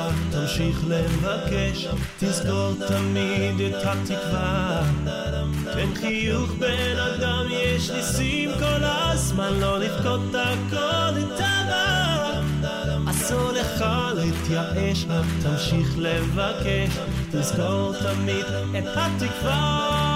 לך, תמשיך לבקש, תזכור תמיד את התקווה. כן חיוך בן אדם יש ניסים כל הזמן, לא לבכות הכל את הבא. אסור לך להתייאש, תמשיך לבקש, תזכור תמיד את התקווה.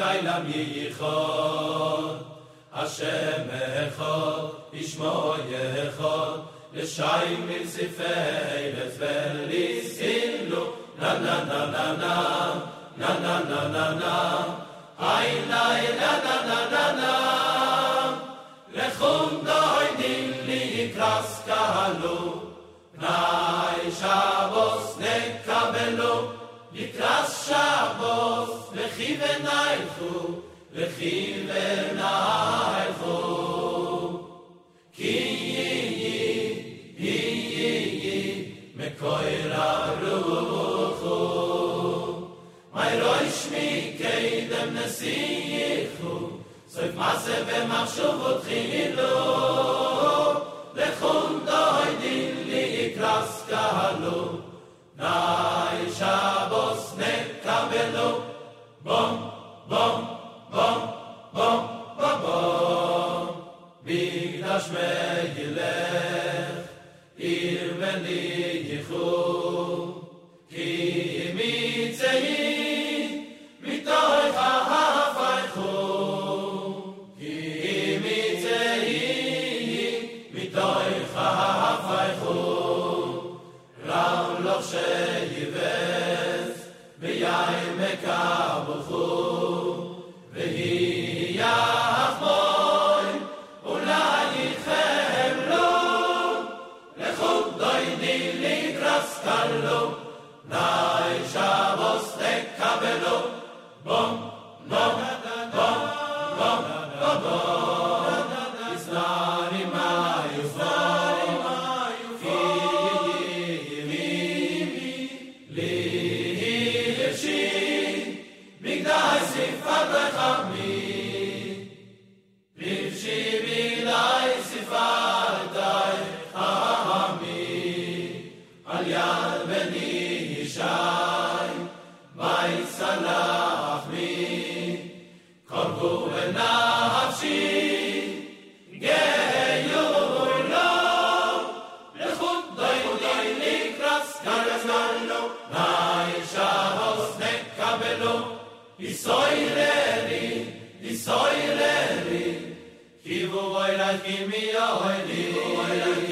kai la mi kho a shem kho ishmo ye kho le shay mi sifay le zveli sinu na na na na na na na na na na ay la la na na na na le khum do ay din li kras ka halu na shavos ne kabelo dikras sha benaychu lechi benaychu ki yi yi yi yi yi mi keidem nesi yichu soif mase ve machshuvu tchilu Bom, bom, bom, bom, bom, bom Migdash megilech Kivu oira kimi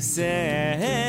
na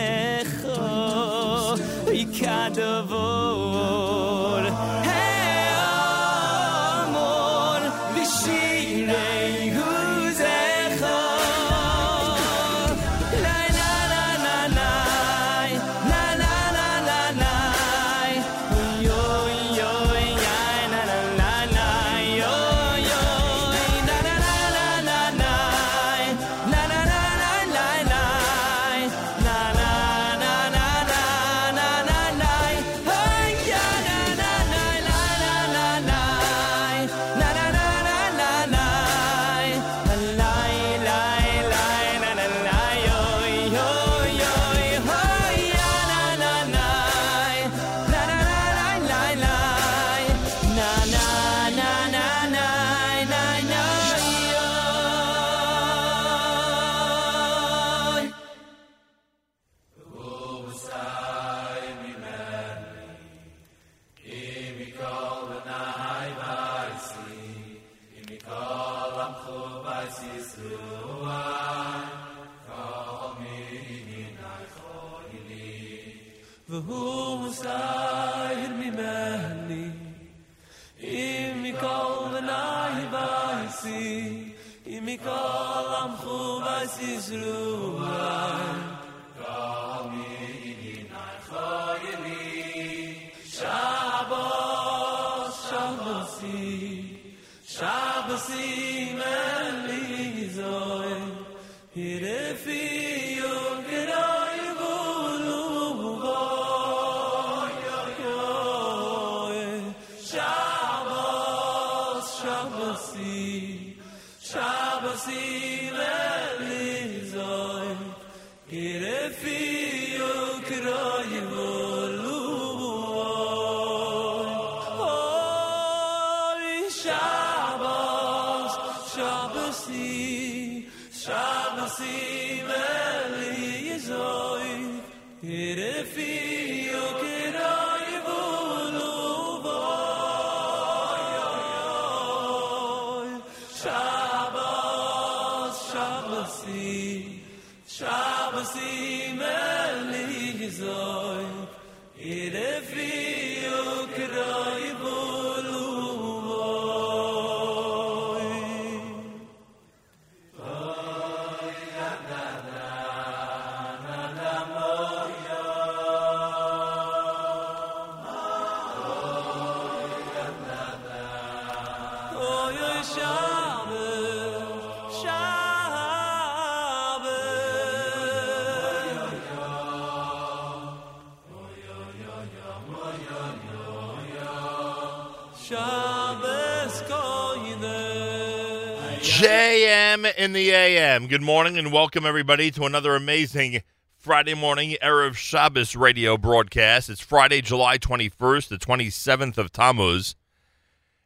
in the AM. Good morning and welcome everybody to another amazing Friday morning Erev Shabbos radio broadcast. It's Friday, July 21st, the 27th of Tammuz.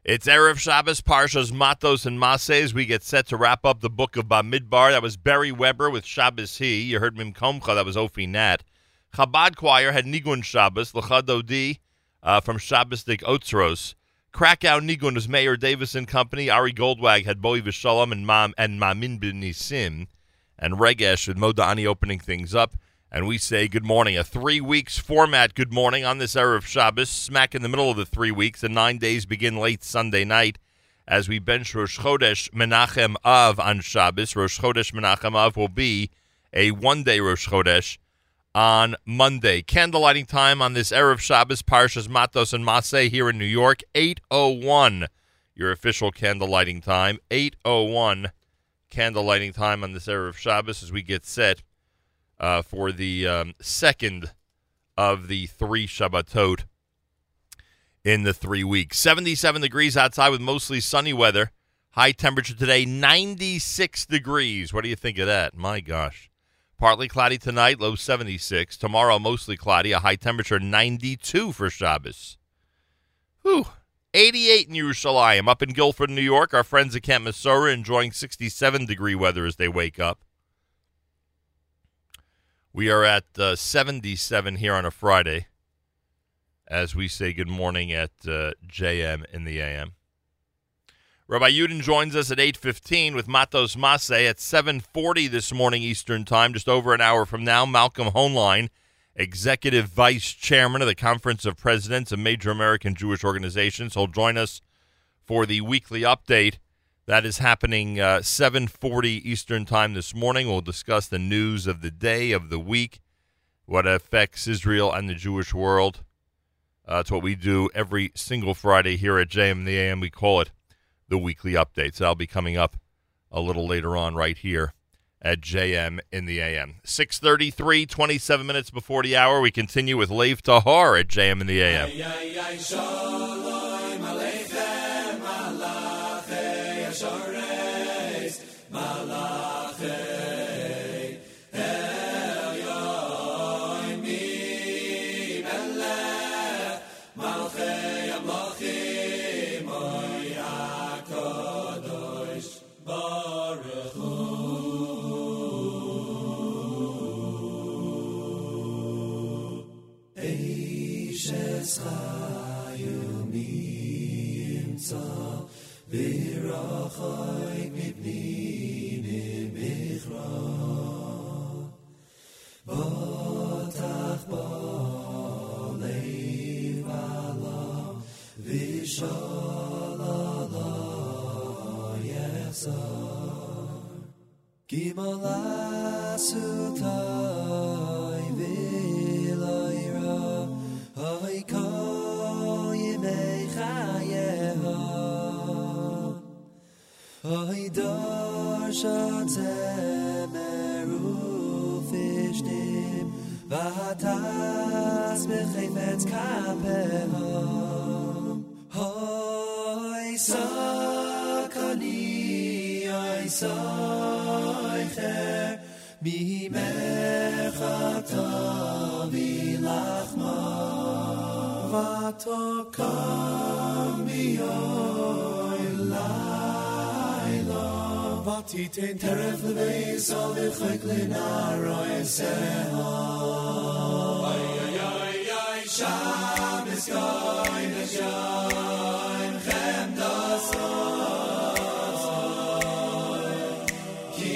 It's Erev Shabbos, Parshas Matos and Mases. We get set to wrap up the book of Bamidbar. That was Barry Weber with Shabbos He. You heard Mim Komcha, that was Ofi Nat. Chabad Choir had Nigun Shabbos, L'chadodi uh, from Shabbosdik Otzros. Krakow Nigun was Mayor Davis and Company. Ari Goldwag had Boi Vishalom and Mam and Mamin bin Nisim. And Regesh with Modani opening things up. And we say good morning. A three weeks format good morning on this era of Shabbos, smack in the middle of the three weeks. The nine days begin late Sunday night as we bench Rosh Chodesh Menachem Av on Shabbos. Rosh Chodesh Menachem Av will be a one day Rosh Chodesh on Monday. Candlelighting time on this Erev Shabbos, Parshas Matos and Maseh here in New York, 8.01, your official candlelighting time. 8.01 candlelighting time on this Erev Shabbos as we get set uh, for the um, second of the three Shabbatot in the three weeks. 77 degrees outside with mostly sunny weather. High temperature today, 96 degrees. What do you think of that? My gosh. Partly cloudy tonight, low 76. Tomorrow, mostly cloudy, a high temperature 92 for Shabbos. Whew. 88 in Yerushalayim. Up in Guilford, New York, our friends at Camp Mesorah enjoying 67 degree weather as they wake up. We are at uh, 77 here on a Friday as we say good morning at uh, JM in the AM. Rabbi Yudin joins us at 8.15 with Matos Maseh at 7.40 this morning Eastern Time, just over an hour from now. Malcolm Hoenlein, Executive Vice Chairman of the Conference of Presidents of Major American Jewish Organizations. He'll join us for the weekly update. That is happening uh, 7.40 Eastern Time this morning. We'll discuss the news of the day, of the week, what affects Israel and the Jewish world. Uh, it's what we do every single Friday here at JM the AM. We call it the weekly updates. That'll be coming up a little later on right here at JM in the AM. 633, 27 minutes before the hour. We continue with Lev Tahar at JM in the AM. Titain teref le beis all the chweglin aroi seho. Ay, ay, ay, ay, Shabbos goin a chem dasoy. Ki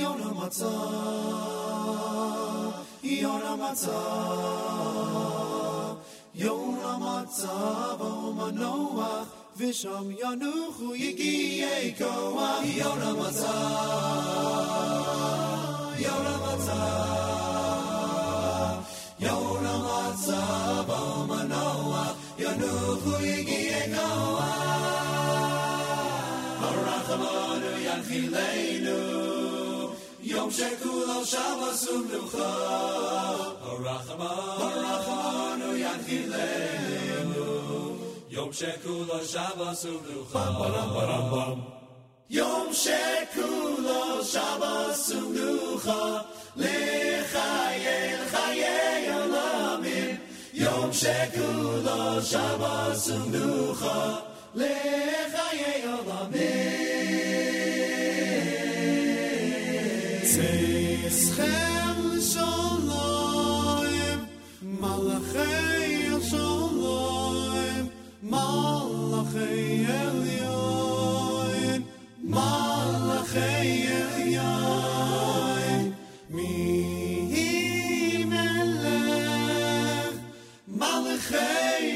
Yona matzav Yona matzav manoach Visham yanuchu yigi ekoach Yona matzav Yona matzav Yona matzav o manoach Yanuchu yigi ekoach Barachamanu yanchileinu Yom Shekulo Shabbos Umnucha יום שכולו שבס ומנוחה יום שכולו שבס ומנוחה לחייל חיי עולמים יום שכולו שבס ומנוחה לחיי עולמים צייסכם לשולוים מלאכם Elyon Malachei Elyon Mi melech Malachei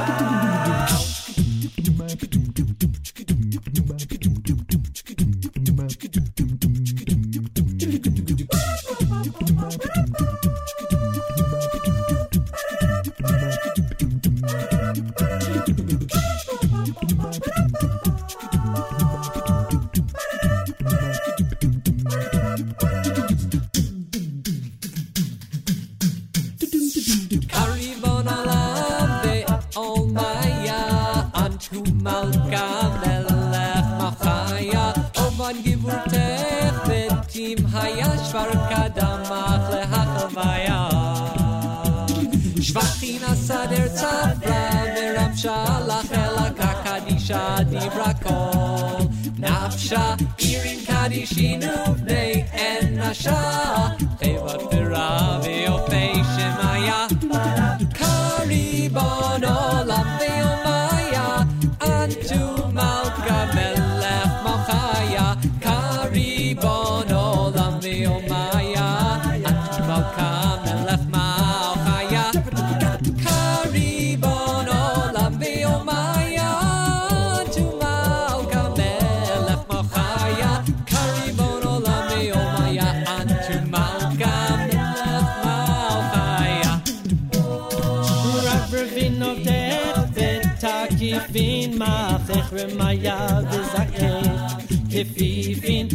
Karibon Veram shalach elaka kadisha divra kol. Nafsha irin kadishinu bnei en nasha. Chevat kefifin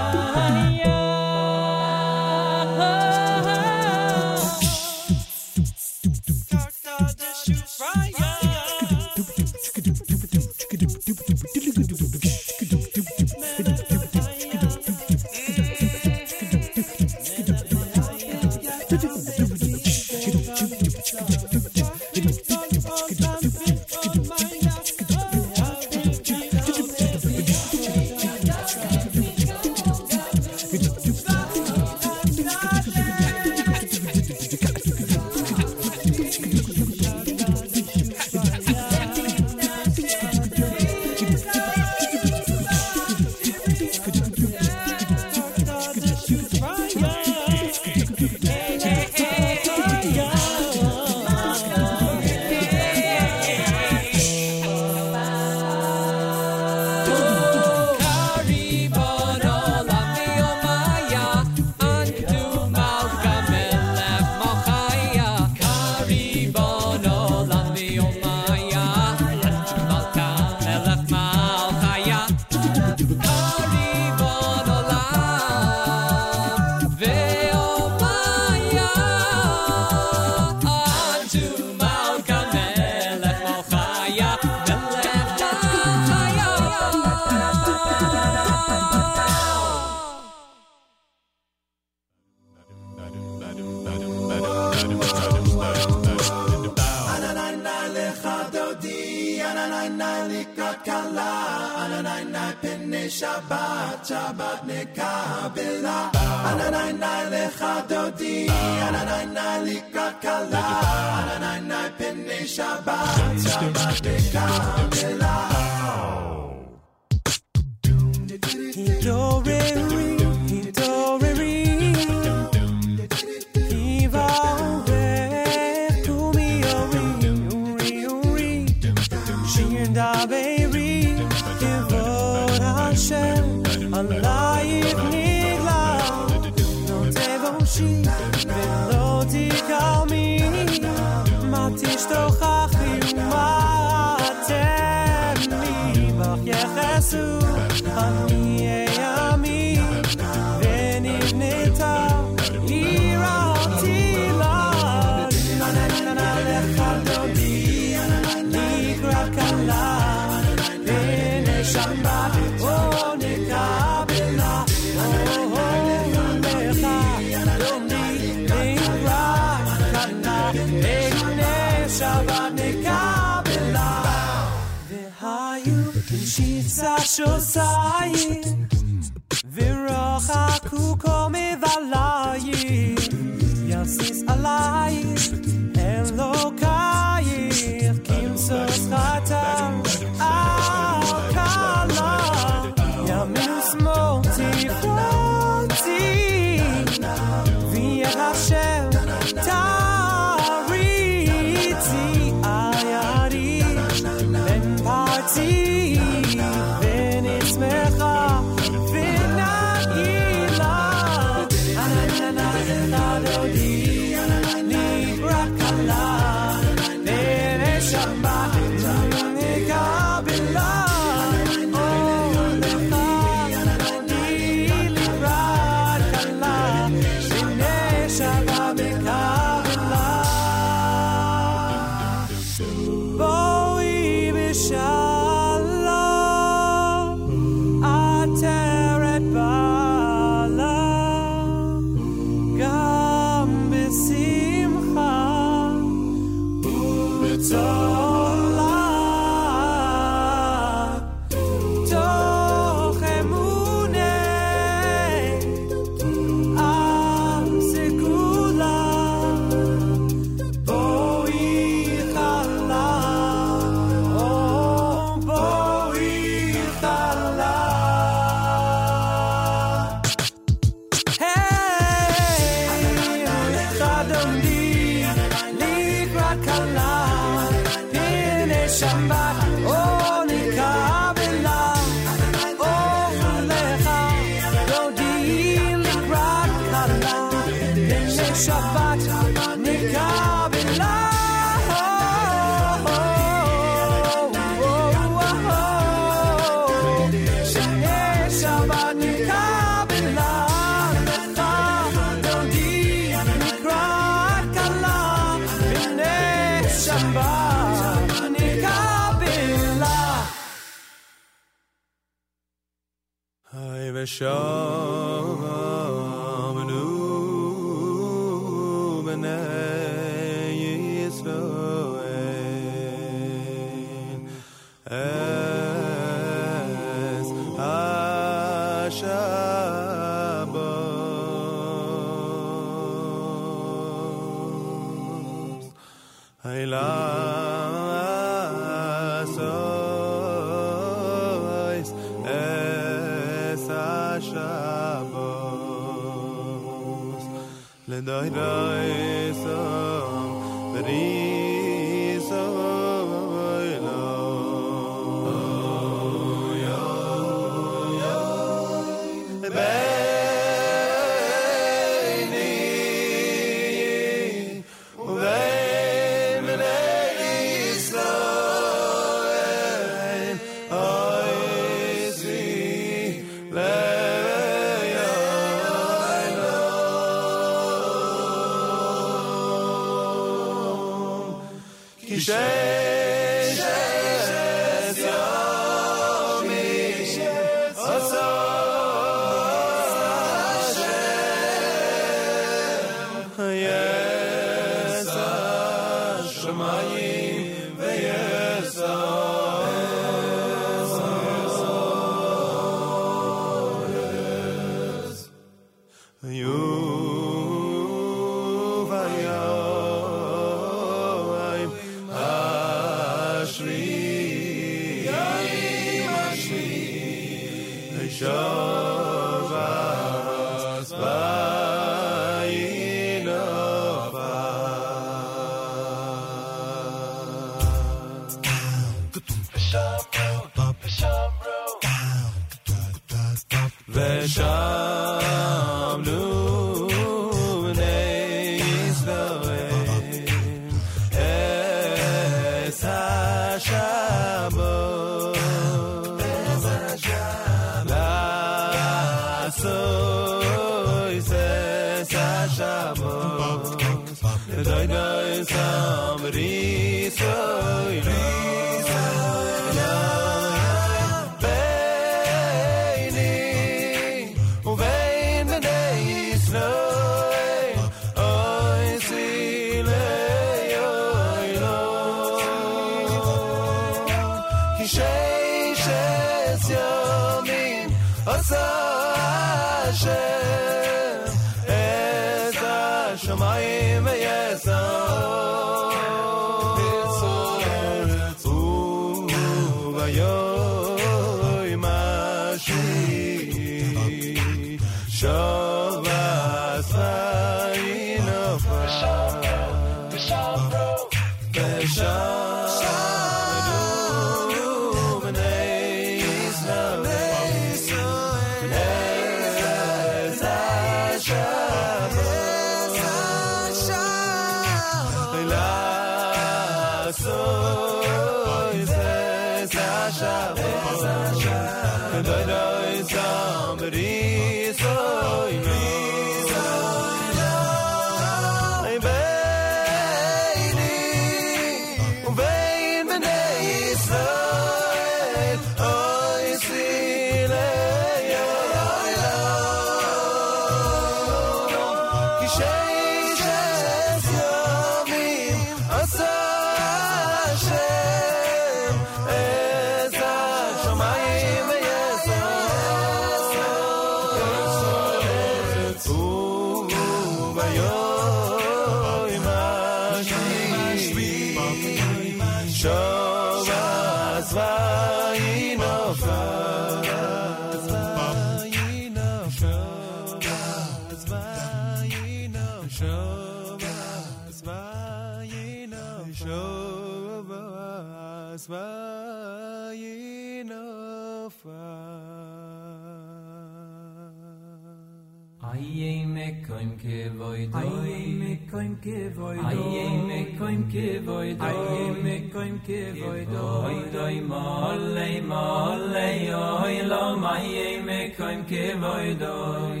Aye me koim ke voy doy. Me koim ke voy doy. Aye me koim ke voy doy. Aye me koim ke voy doy. doy molle molle oy lo maye me koim ke voy doy.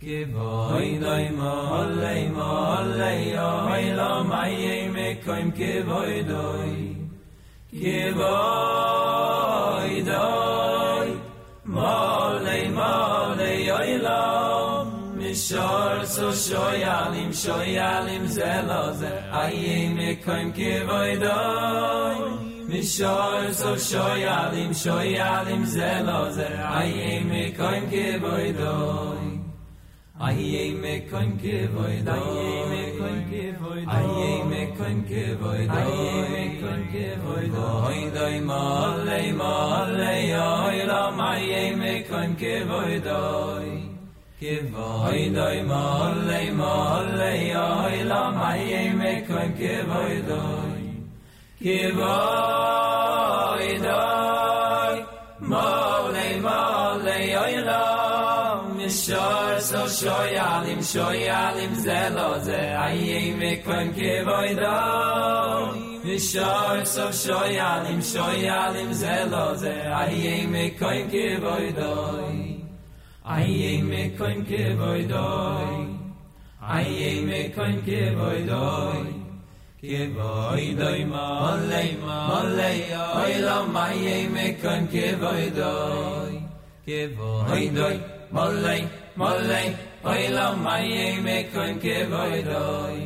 Ke voy doy molle molle oy lo maye me koim ke voy doy Gevoy doy molay molay yoylom Mishor so shoyalim shoyalim zeloze aye me kaim gevoy doy mishol so shoyalim shoyalim zeloze aye me kaim gevoy doy Ayye me koin ke voy da ayye me koin ke voy da ayye me koin ke voy da ayye me koin ke voy da hoy dai ma lei ay la ayye me koin ke voy da ke voy doy ma lei ma ay la ayye me koin ke voy da ke voy so shoyal im shoyal im zelo ze aye me kan ke voy do. Ni shoy so shoyal im shoyal im zelo ze aye me kan ke voy do. Aye me kan ke voy do. Aye me ke voy do. Ke voy do im alay ma oy lo maye me kan ke voy do. Ke voy do im Molay, oi lo maye me kon ke voy doy.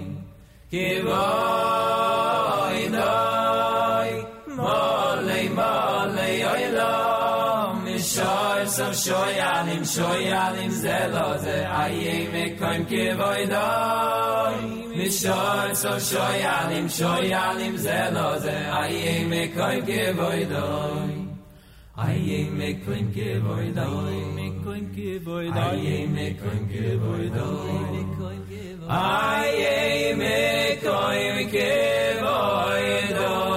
Ke voy doy. Molay, molay, oi lo. Mi shoy sam shoy alim shoy alim ze lo ze aye me kon ke voy doy. Mi shoy sam shoy alim shoy alim ze lo ze aye me kon ke voy me kon ke koin ke voy da ay me koin ke voy da ay me koin ke voy da ay me koin ke voy da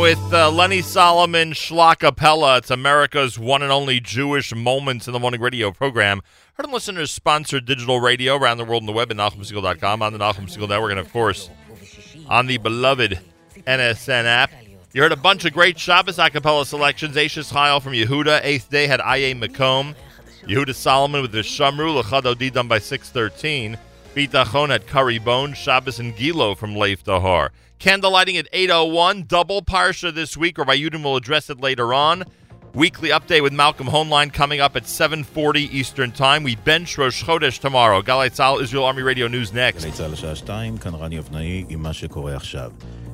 with uh, Lenny Solomon Schlockapella. It's America's one and only Jewish Moments in the Morning radio program. Heard and listeners sponsored digital radio around the world on the web at NachumSegal.com, on the Nachum Segal Network, and of course on the beloved NSN app. You heard a bunch of great Shabbos acapella selections. Ashes Chayil from Yehuda. Eighth Day had I.A. McComb. Yehuda Solomon with the Shamru. Lecha Dodi done by 613. Bitachon had Curry Bone. Shabbos and Gilo from Leif Dahar. Candle lighting at 8.01, double Parsha this week. Rabbi Yudin will address it later on. Weekly update with Malcolm Hoenlein coming up at 7.40 Eastern Time. We bench Rosh Chodesh tomorrow. Galei Tzahal, Israel Army Radio News next.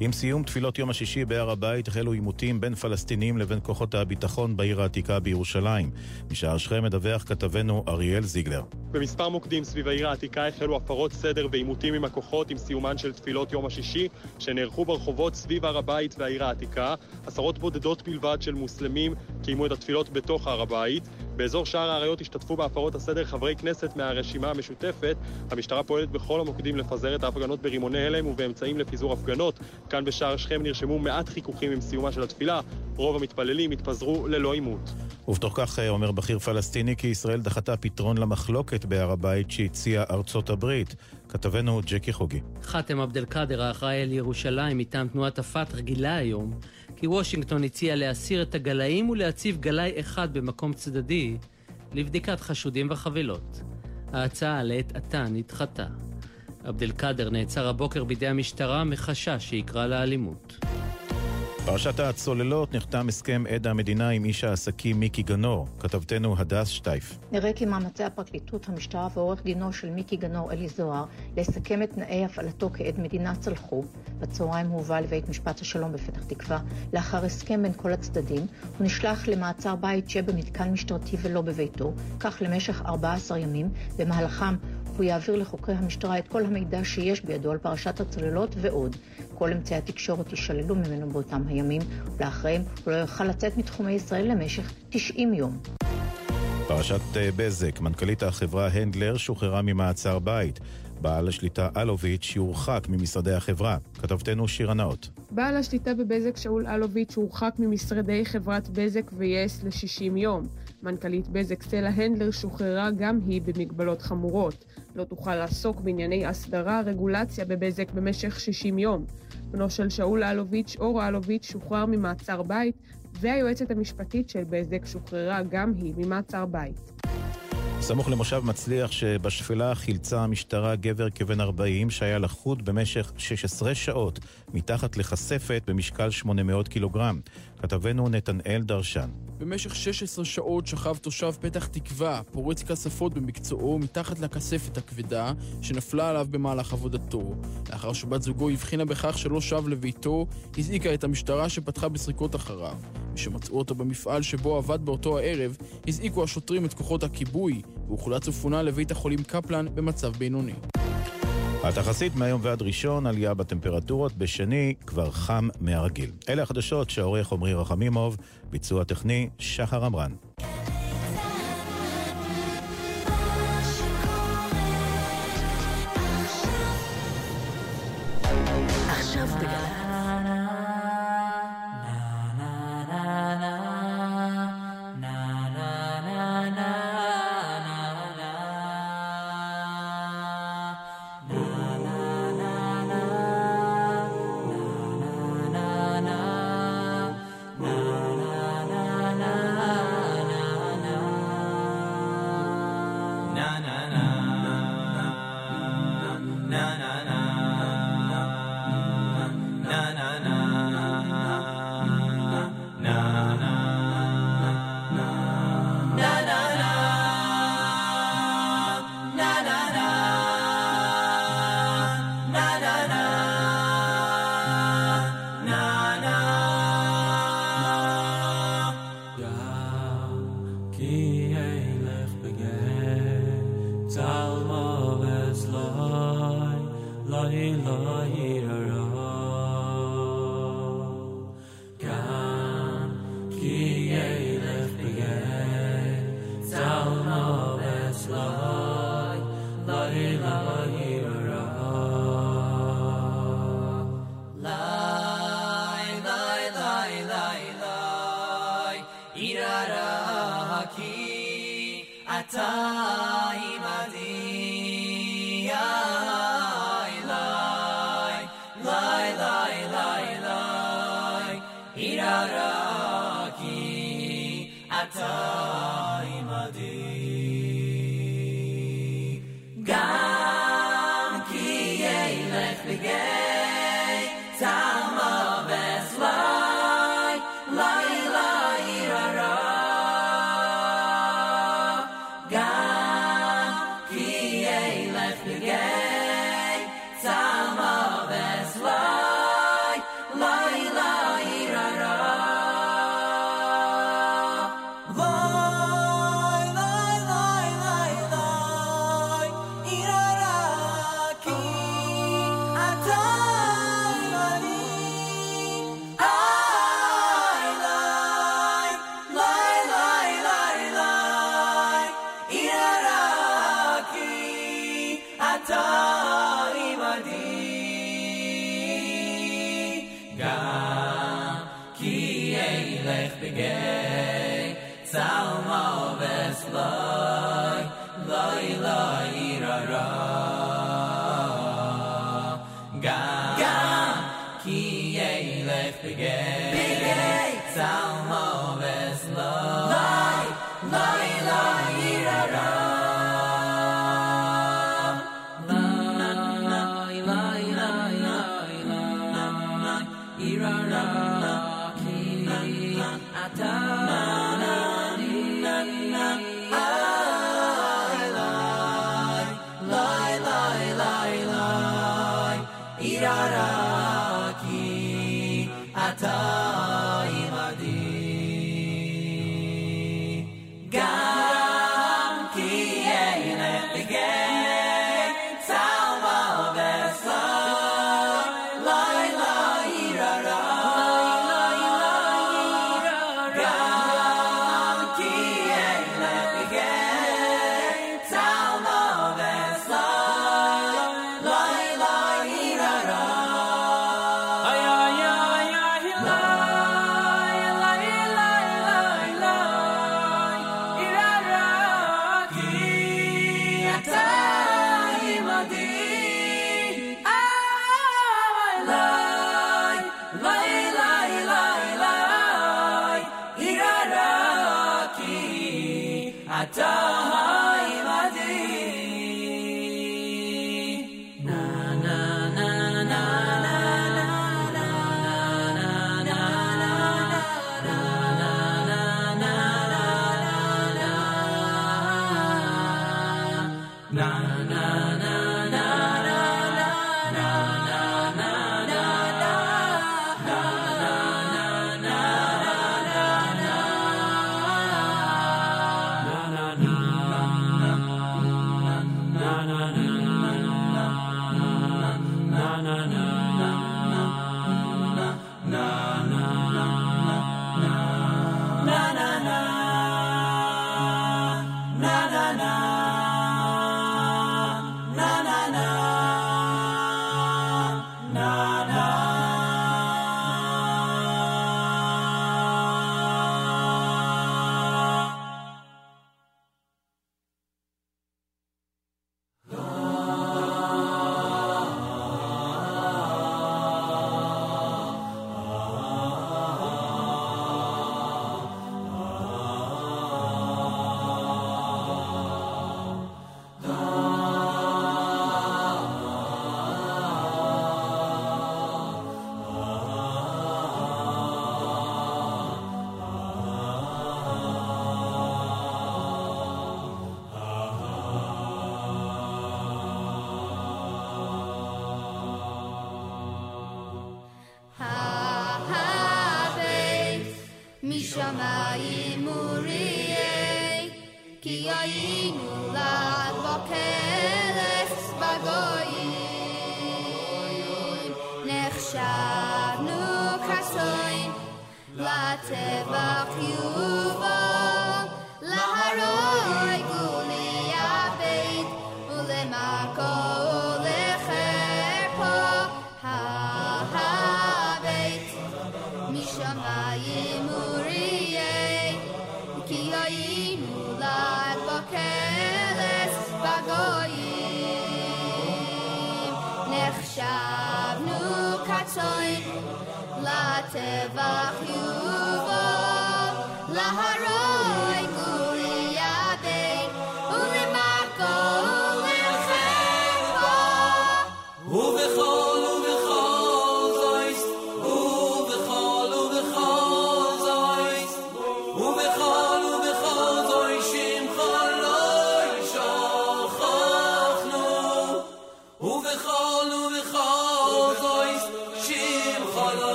עם סיום תפילות יום השישי בהר הבית החלו עימותים בין פלסטינים לבין כוחות הביטחון בעיר העתיקה בירושלים. משער שכם מדווח כתבנו אריאל זיגלר. במספר מוקדים סביב העיר העתיקה החלו הפרות סדר ועימותים עם הכוחות עם סיומן של תפילות יום השישי שנערכו ברחובות סביב הר הבית והעיר העתיקה. עשרות בודדות בלבד של מוסלמים קיימו את התפילות בתוך הר הבית. באזור שער האריות השתתפו בהפרות הסדר חברי כנסת מהרשימה המשותפת. המשטרה פועלת בכל המוקדים לפזר את ההפגנות ברימוני הלם ובאמצעים לפיזור הפגנות. כאן בשער שכם נרשמו מעט חיכוכים עם סיומה של התפילה. רוב המתפללים התפזרו ללא עימות. ובתוך כך אה, אומר בכיר פלסטיני כי ישראל דחתה פתרון למחלוקת בהר הבית שהציעה ארצות הברית. כתבנו ג'קי חוגי. חאתם עבד אל-קאדר, האחראי על ירושלים מטעם תנועת הפת"ח, גילה היום כי וושינגטון הציעה להסיר את הגלאים ולהציב גלאי אחד במקום צדדי לבדיקת חשודים וחבילות. ההצעה לעת עתה נדחתה. עבד אל-קאדר נעצר הבוקר בידי המשטרה מחשש שיקרא לאלימות. פרשת הצוללות נחתם הסכם עד המדינה עם איש העסקים מיקי גנור. כתבתנו הדס שטייף. נראה כי מאמצי הפרקליטות, המשטרה ועורך דינו של מיקי גנור אלי זוהר לסכם את תנאי הפעלתו כעד מדינה צלחו. בצהריים הוא הובא לבית משפט השלום בפתח תקווה. לאחר הסכם בין כל הצדדים, הוא נשלח למעצר בית שבמתקן משטרתי ולא בביתו, כך למשך 14 ימים, במהלכם הוא יעביר לחוקרי המשטרה את כל המידע שיש בידו על פרשת הצוללות ועוד. כל אמצעי התקשורת יישללו ממנו באותם הימים, ולאחריהם הוא לא יוכל לצאת מתחומי ישראל למשך 90 יום. פרשת אה, בזק, מנכ"לית החברה הנדלר שוחררה ממעצר בית. בעל השליטה אלוביץ' יורחק ממשרדי החברה. כתבתנו שירה נאות. בעל השליטה בבזק שאול אלוביץ' הורחק ממשרדי חברת בזק ויס ל-60 יום. מנכ"לית בזק סלע הנדלר שוחררה גם היא במגבלות חמורות. לא תוכל לעסוק בענייני הסדרה, רגולציה בבזק במשך 60 יום. בנו של שאול אלוביץ', אור אלוביץ', שוחרר ממעצר בית, והיועצת המשפטית של בזק שוחררה גם היא ממעצר בית. סמוך למושב מצליח שבשפלה חילצה המשטרה גבר כבן 40 שהיה לחוד במשך 16 שעות מתחת לכספת במשקל 800 קילוגרם. כתבנו נתנאל דרשן. במשך 16 שעות שכב תושב פתח תקווה, פורץ כספות במקצועו מתחת לכספת הכבדה שנפלה עליו במהלך עבודתו. לאחר שבת זוגו הבחינה בכך שלא שב לביתו, הזעיקה את המשטרה שפתחה בסריקות אחריו. משמצאו אותו במפעל שבו עבד באותו הערב, הזעיקו השוטרים את כוחות הכיבוי, והוחלץ ופונה לבית החולים קפלן במצב בינוני. התחסית מהיום ועד ראשון, עלייה בטמפרטורות, בשני כבר חם מהרגיל. אלה החדשות שהעורך עמרי רחמימוב, ביצוע טכני שחר עמרן. עכשיו בגלל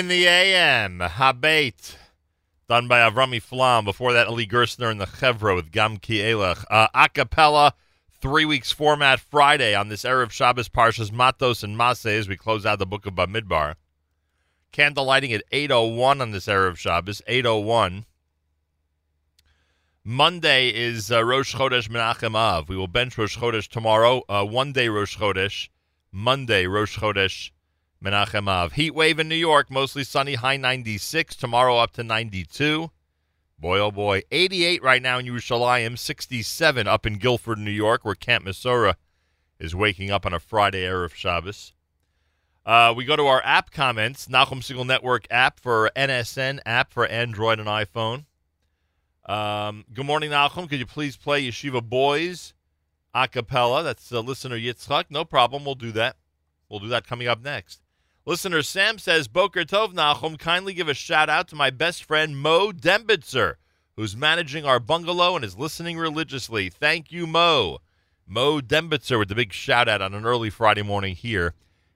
in the AM. Habait. Done by Avrami Flam. Before that, Eli Gerstner and the Chevra with Gam Ki Elech. Uh, acapella, three weeks format Friday on this Erev Shabbos Parshas Matos and Maseh as we close out the book of Bamidbar. Candle lighting at 8.01 on this Erev Shabbos. 8.01. Monday is uh, Rosh Chodesh Menachem Av. We will bench Rosh Chodesh tomorrow. Uh, one day Rosh Chodesh. Monday Rosh Chodesh Menachem Av. Heat wave in New York, mostly sunny, high 96. Tomorrow up to 92. Boy, oh boy. 88 right now in Yerushalayim, 67 up in Guilford, New York, where Camp Mesorah is waking up on a Friday Erev Shabbos. Uh, we go to our app comments. Nachum Segal Network app for NSN, app for Android and iPhone. Um, good morning, Nahum. Could you please play Yeshiva Boys a cappella? That's uh, listener Yitzchak. No problem. We'll do that. We'll do that coming up next. Listener Sam says, Boker Tov Nachum, kindly give a shout out to my best friend Mo Dembitzer, who's managing our bungalow and is listening religiously. Thank you, Mo. Mo Dembitzer with the big shout out on an early Friday morning here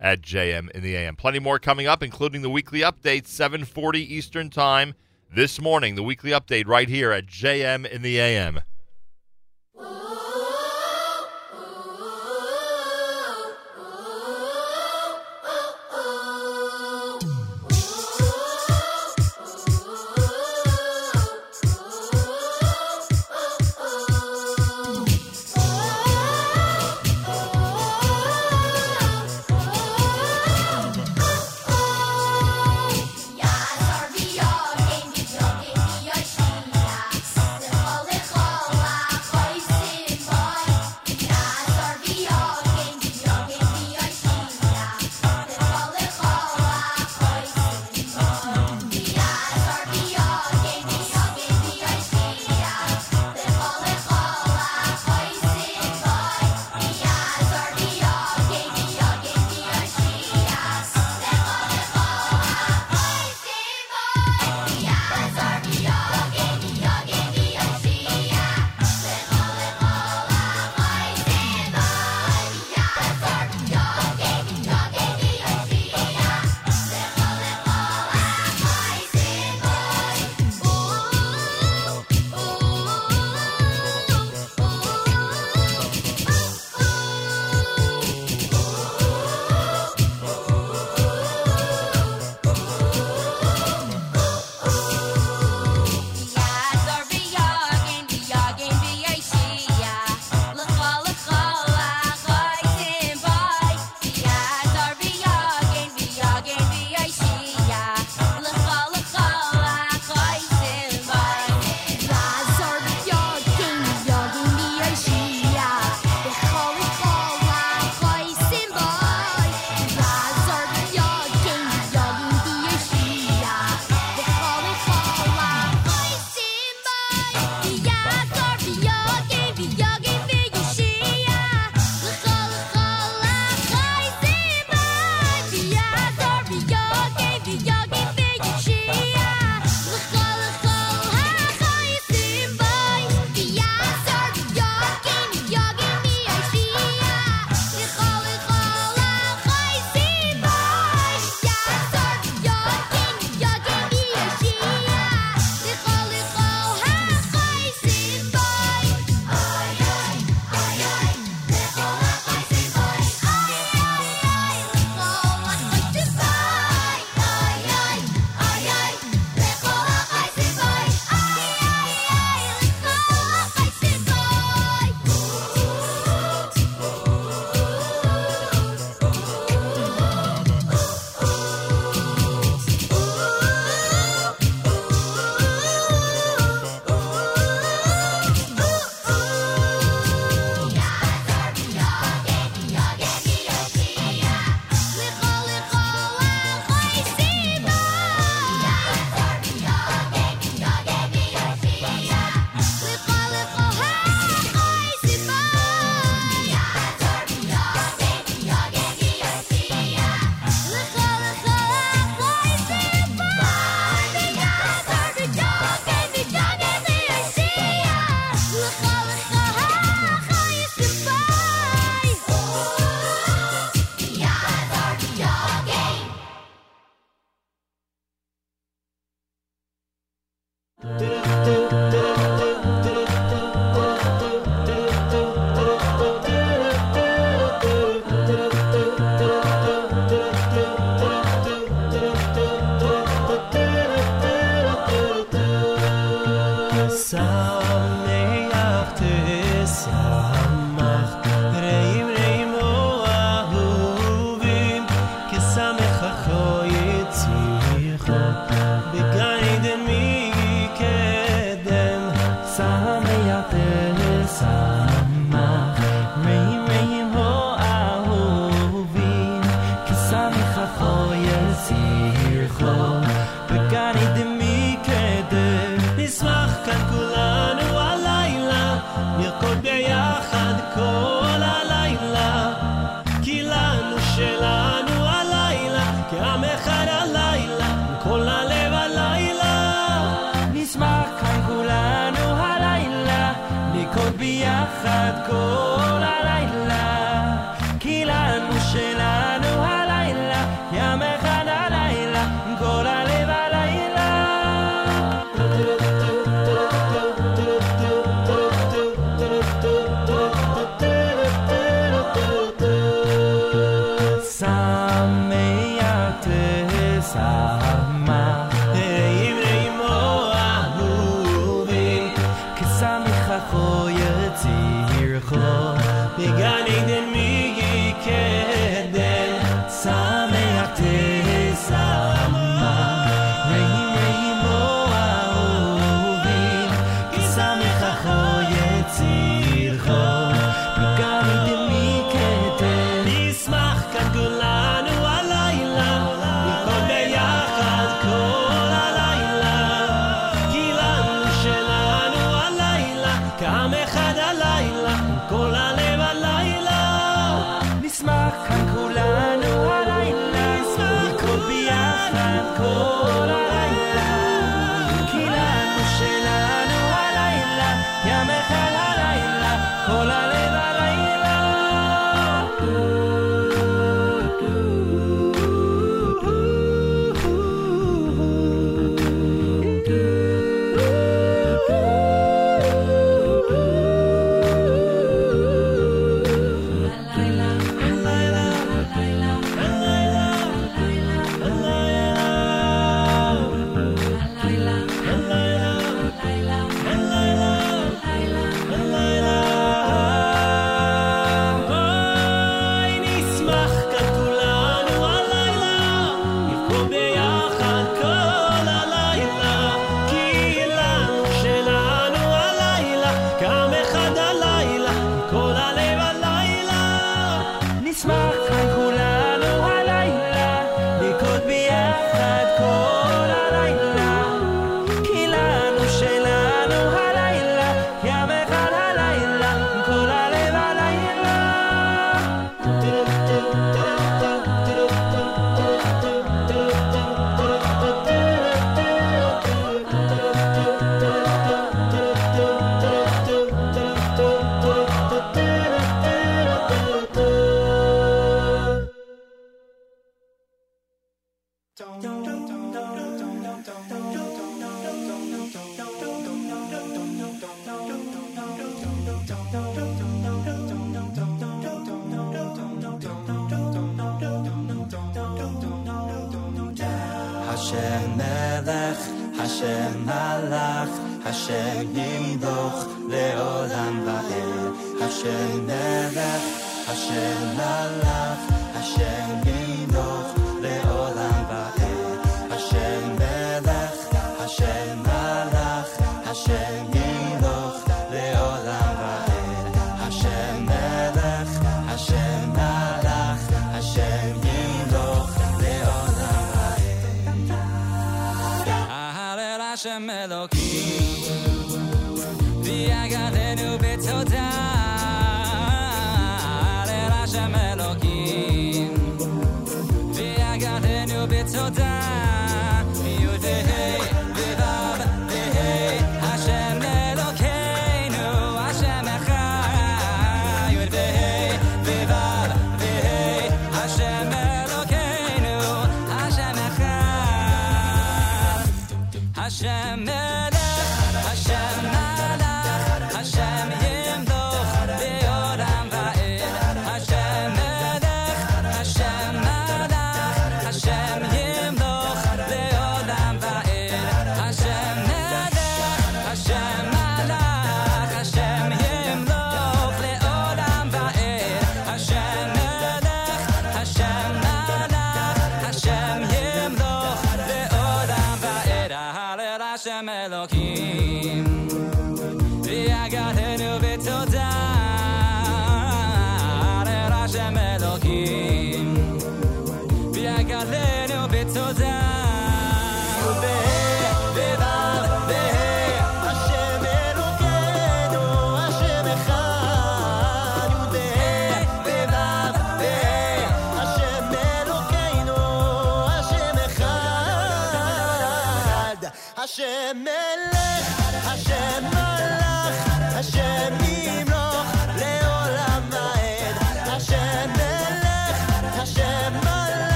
at JM in the AM. Plenty more coming up, including the weekly update, 740 Eastern Time this morning. The weekly update right here at JM in the AM.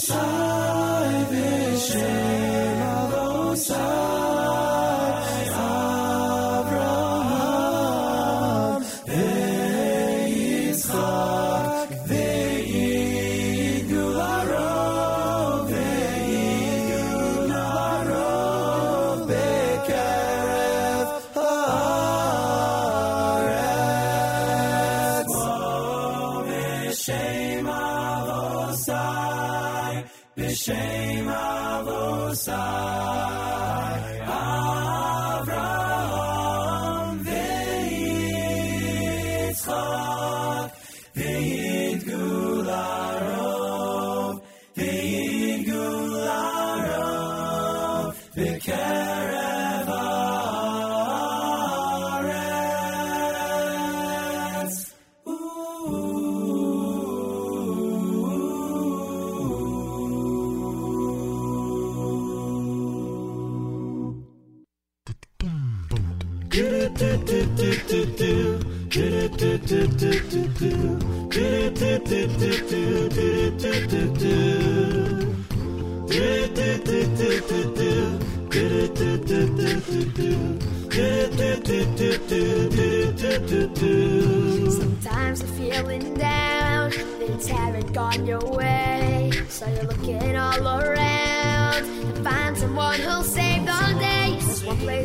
salvation of salvation.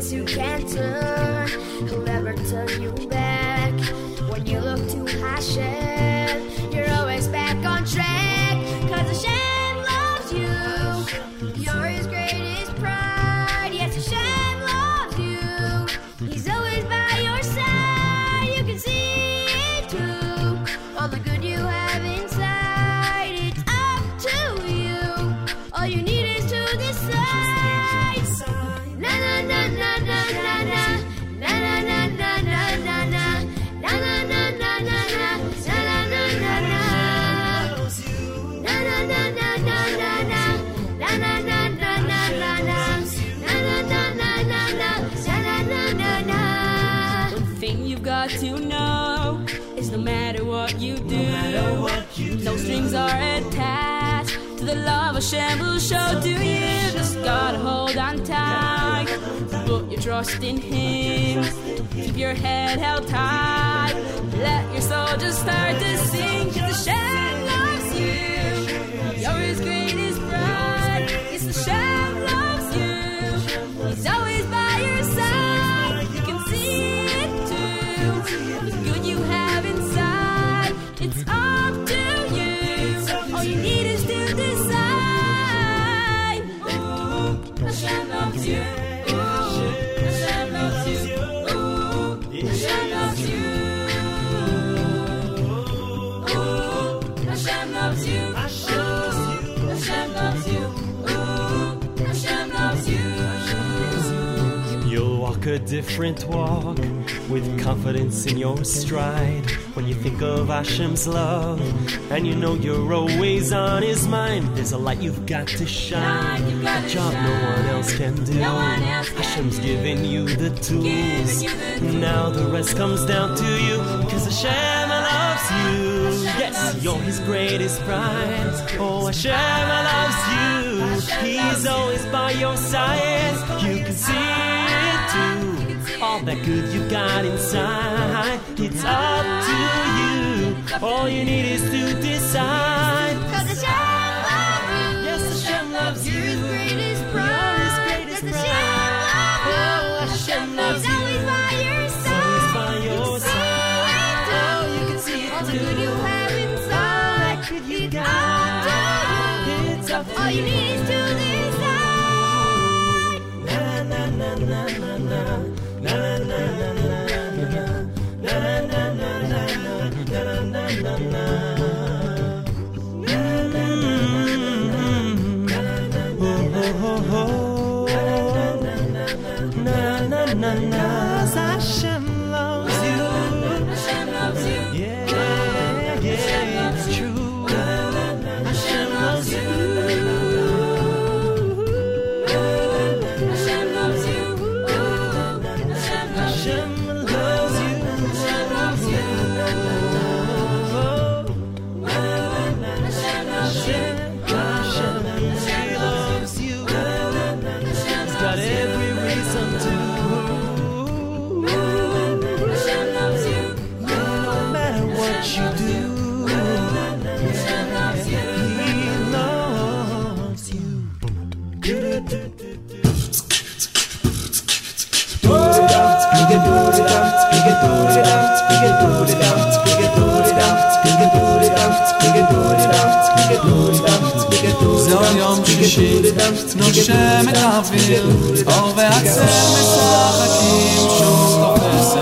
Place you can't turn, who'll never turn you back. When you look to Hashem, trust in Him, keep your head held high. let your soul just start to sing. A different walk with confidence in your stride when you think of Hashem's love and you know you're always on his mind. There's a light you've got to shine, a job no one else can do. Hashem's giving you the tools. Now the rest comes down to you because Hashem loves you. Yes, you're his greatest pride. Oh, Hashem loves you. He's always by your side. You can see it too. All that good you got inside. It's up to you. All you need is to decide. Cause Hashem loves you. Yes, Hashem loves you. You're his greatest You're pride. his greatest Yes, pride. Oh, Hashem loves you. you. He's always by your side. Always by your side. Oh, you can see it All the good you have inside. All that good you It's got. up to you. It's up to All you you. need is to decide. Na na na na na. נושם את האוויר, אור ועצם משחקים שוב תופסת.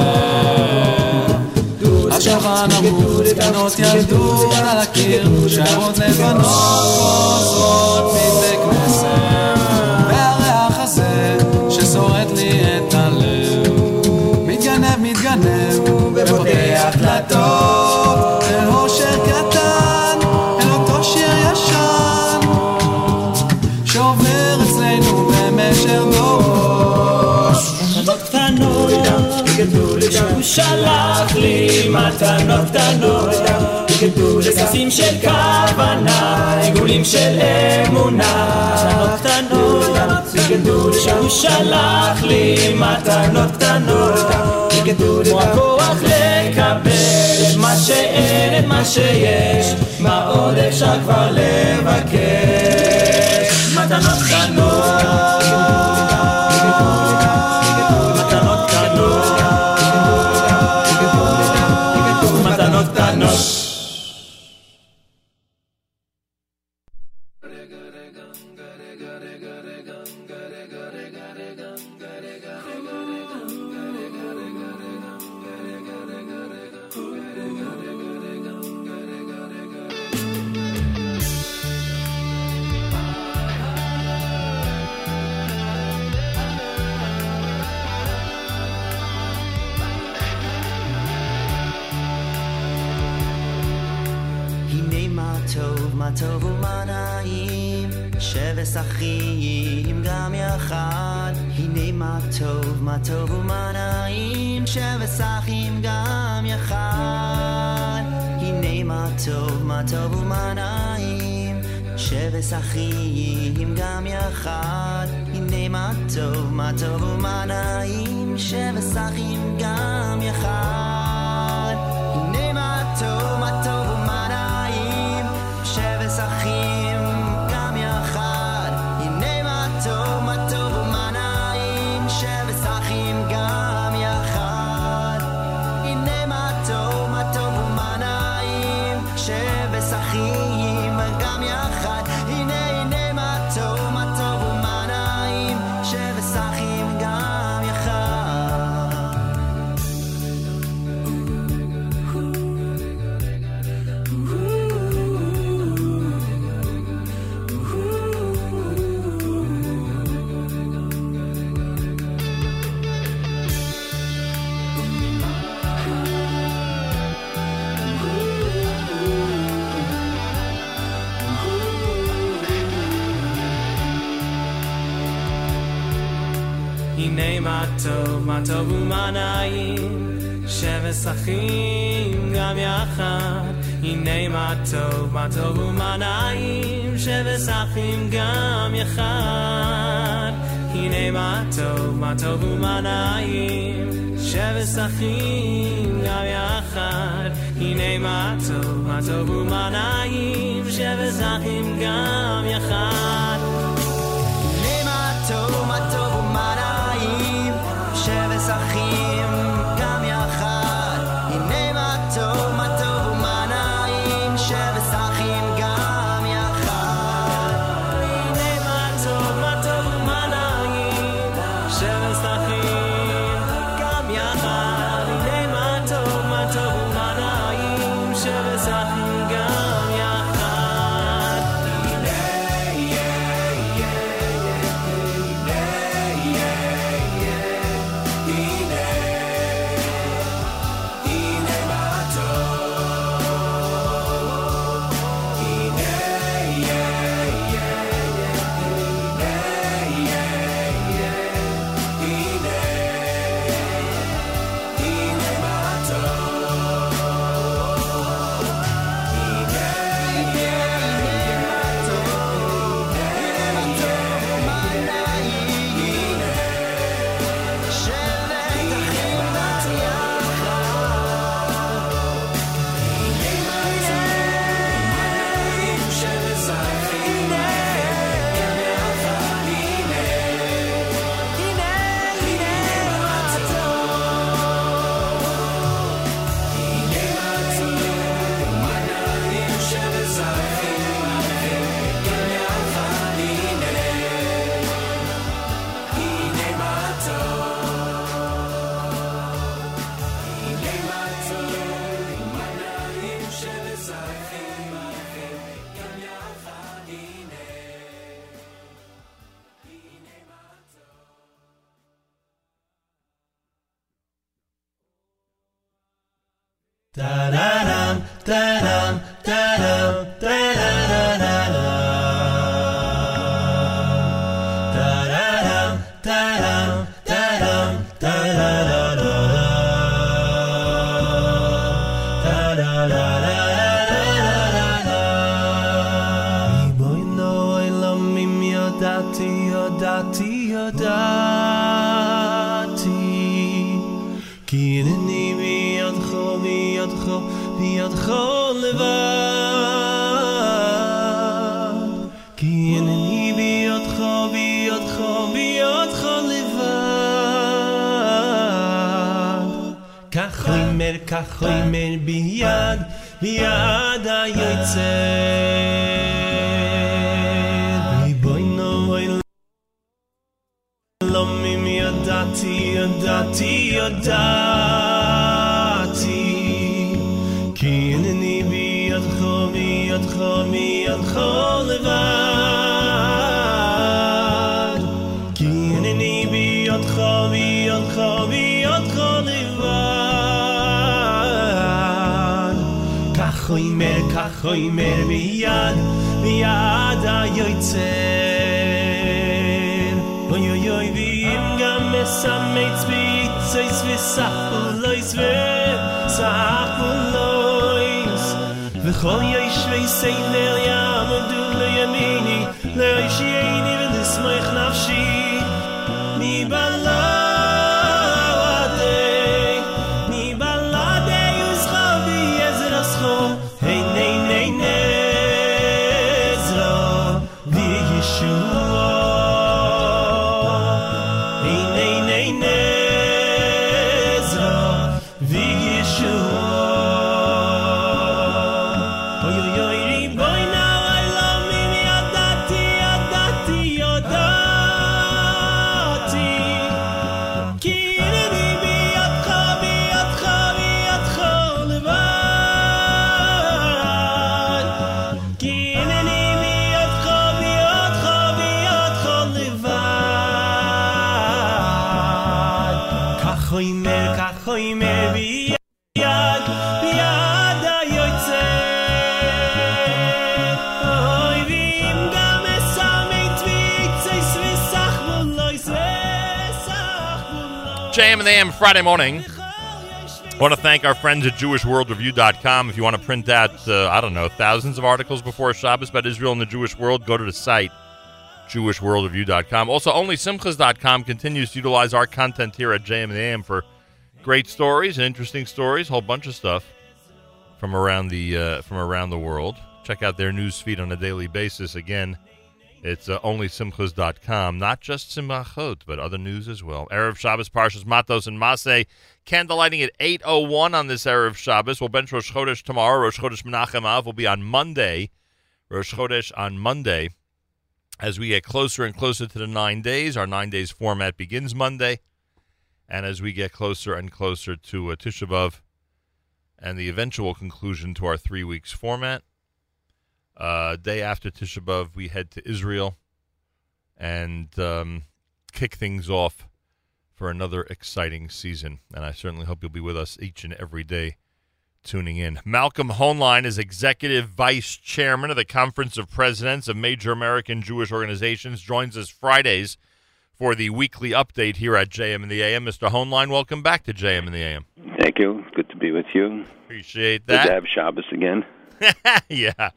השולחן ערוך, תמונות ילדות על הקיר, שיירות לבנות חוזרות מבית כנסת. והריח הזה ששורט לי את הלב, מתגנב, מתגנב, ופותח דלתות, שלח לי מתנות קטנות, רסיסים של כוונה, עיגולים של אמונה, מתנות קטנות, הוא שלח לי מתנות קטנות, כמו הכוח לקבל את מה שאין, את מה שיש, מה עוד אפשר כבר לבקש? yodati yodati ki ni mi ad khomi ad kho bi ad kho lewa ki ni bi ad kho bi ad kho bi ad kho mer mer bi bi yodati yodati yodati Ki inani biyadcho biyadcho biyadcho levad Ki inani biyadcho biyadcho biyadcho levad Kachoy mer kachoy mer sois vi sachul lois ve sachul lois ve khol ye shvei sei ner yam du le yemini le yishi 11 a.m. Friday morning. I want to thank our friends at JewishWorldReview.com. If you want to print out, uh, I don't know, thousands of articles before Shabbos about Israel and the Jewish world, go to the site, JewishWorldReview.com. Also, OnlySimchas.com continues to utilize our content here at JM and AM for great stories and interesting stories, a whole bunch of stuff from around the uh, from around the world. Check out their news feed on a daily basis. Again, it's uh, onlysimchas.com. Not just Simachot, but other news as well. Erev Shabbos, Parshas Matos and Masei. Candlelighting at 8.01 on this Erev Shabbos. We'll bench Rosh Chodesh tomorrow. Rosh Chodesh Menachem Av will be on Monday. Rosh Chodesh on Monday. As we get closer and closer to the nine days, our nine days format begins Monday. And as we get closer and closer to uh, Tisha B'Av and the eventual conclusion to our three weeks format, uh, day after Tisha B'Av, we head to Israel and um, kick things off for another exciting season. And I certainly hope you'll be with us each and every day tuning in. Malcolm Hoenlein is Executive Vice Chairman of the Conference of Presidents of Major American Jewish Organizations, joins us Fridays for the weekly update here at JM in the AM. Mr. Hoenlein, welcome back to JM in the AM. Thank you. Good to be with you. Appreciate that. Good to have Shabbos again. yeah.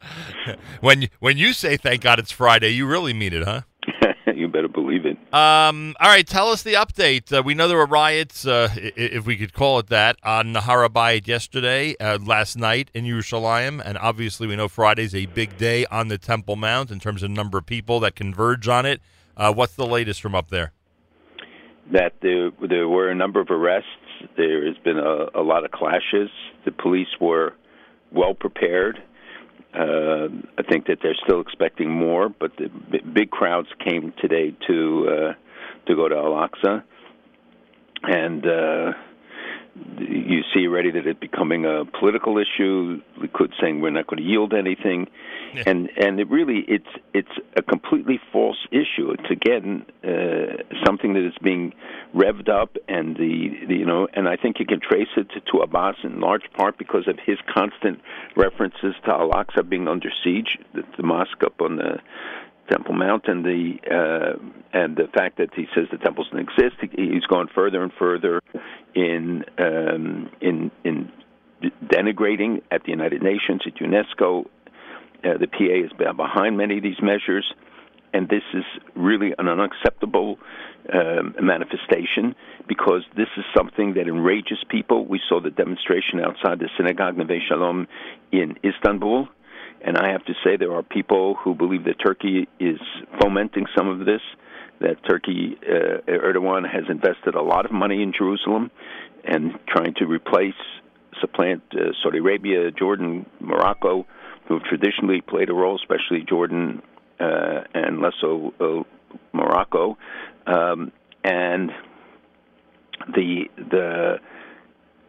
When when you say thank God it's Friday, you really mean it, huh? you better believe it. Um, all right, tell us the update. Uh, we know there were riots, uh, i- if we could call it that, on Naharabayit yesterday, uh, last night in Yerushalayim, and obviously we know Friday's a big day on the Temple Mount in terms of number of people that converge on it. Uh, what's the latest from up there? That there, there were a number of arrests. There has been a, a lot of clashes. The police were well prepared. Uh, I think that they're still expecting more, but the b- big crowds came today to uh, to go to Al-Aqsa, and uh, you see already that it's becoming a political issue. Likud saying we're not going to yield anything, and and it really it's it's a completely false issue. It's again uh, something that is being revved up, and the, the you know, and I think you can trace it to, to Abbas in large part because of his constant references to Al-Aqsa being under siege, the, the mosque up on the Temple Mount, and the uh, and the fact that he says the temple doesn't exist. He, he's gone further and further in um, in in denigrating at the United Nations, at UNESCO. Uh, the PA been behind many of these measures, and this is really an unacceptable um, manifestation because this is something that enrages people. We saw the demonstration outside the synagogue Neve Shalom in Istanbul, and I have to say there are people who believe that Turkey is fomenting some of this. That Turkey, uh, Erdogan has invested a lot of money in Jerusalem and trying to replace, supplant uh, Saudi Arabia, Jordan, Morocco, who have traditionally played a role, especially Jordan uh, and less so uh, Morocco, um, and the the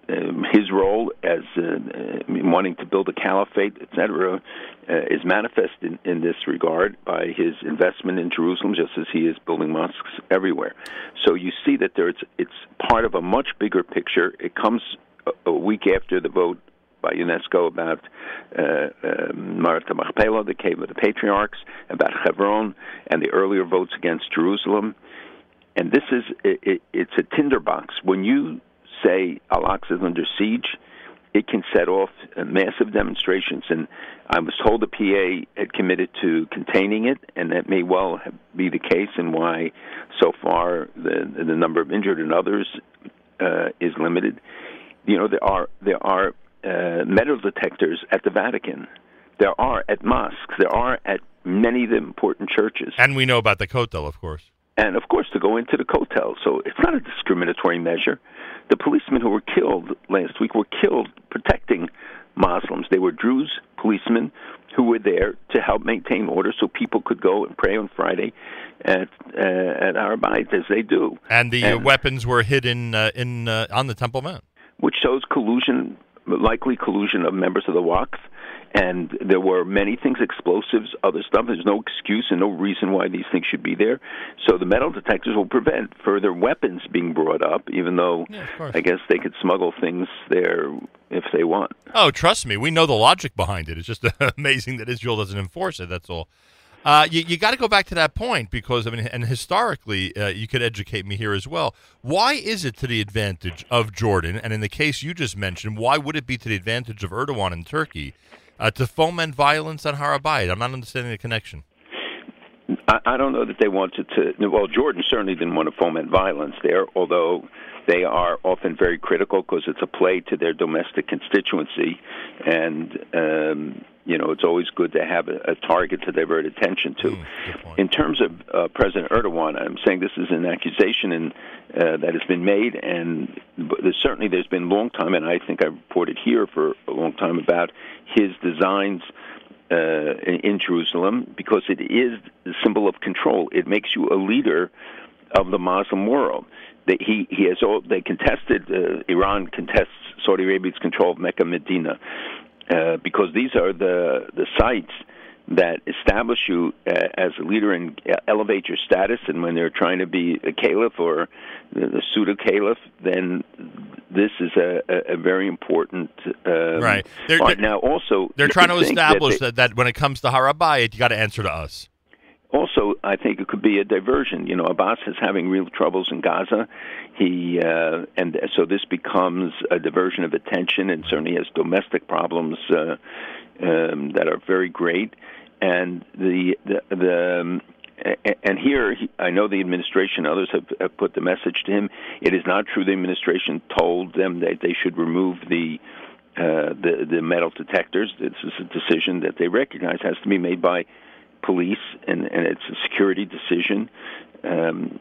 um, his role as uh, uh, wanting to build a caliphate, etc., uh, is manifest in, in this regard by his investment in Jerusalem, just as he is building mosques everywhere. So you see that there it's, it's part of a much bigger picture. It comes a, a week after the vote by UNESCO about uh, uh, Machpelah, the Cave of the Patriarchs, about Hebron, and the earlier votes against Jerusalem. And this is it, it, it's a tinderbox. When you say Al-Aqsa is under siege, it can set off massive demonstrations. And I was told the PA had committed to containing it, and that may well be the case, and why so far the the number of injured and others uh, is limited. You know, there are there are uh, metal detectors at the Vatican. There are at mosques. There are at many of the important churches. And we know about the Kotel, of course. And of course, to go into the Kotel. So it's not a discriminatory measure. The policemen who were killed last week were killed protecting Muslims. They were Druze policemen who were there to help maintain order so people could go and pray on Friday at uh, at Har Bayit as they do. And the uh, weapons were hidden uh, in uh, on the Temple Mount, which shows collusion, likely collusion of members of the Waqf and there were many things explosives other stuff. There's no excuse and no reason why these things should be there. So the metal detectors will prevent further weapons being brought up even though yeah, i guess they could smuggle things there if they want. Oh trust me we know the logic behind it. It's just amazing that israel doesn't enforce it that's all. Uh, you, you got to go back to that point because I mean, and historically, uh, you could educate me here as well. Why is it to the advantage of Jordan, and in the case you just mentioned, why would it be to the advantage of Erdogan and Turkey uh, to foment violence on Har I'm not understanding the connection. I, I don't know that they wanted to. Well, Jordan certainly didn't want to foment violence there, although they are often very critical because it's a play to their domestic constituency, and um, you know it's always good to have a, a target to divert attention to. Mm, In terms of uh, President Erdogan, I'm saying this is an accusation and uh, that has been made, and there's, certainly there's been a long time, and I think I reported here for a long time about his designs. Uh, in, in Jerusalem, because it is the symbol of control. It makes you a leader of the Muslim world. They, he he has all they contested. Uh, Iran contests Saudi Arabia's control of Mecca, Medina, uh, because these are the the sites that establish you uh, as a leader and elevate your status. And when they're trying to be a caliph or the, the pseudo caliph, then this is a, a, a very important um, right. They're, part. now, also they're trying to establish that, that, that when it comes to Har Bayit, you got to answer to us. Also, I think it could be a diversion. You know, Abbas is having real troubles in Gaza. He uh, and so this becomes a diversion of attention, and certainly has domestic problems uh, um, that are very great. And the the, the um, and here, I know the administration, others have, have put the message to him. It is not true. The administration told them that they should remove the uh, the the metal detectors. This is a decision that they recognize has to be made by police, and, and it's a security decision. Um,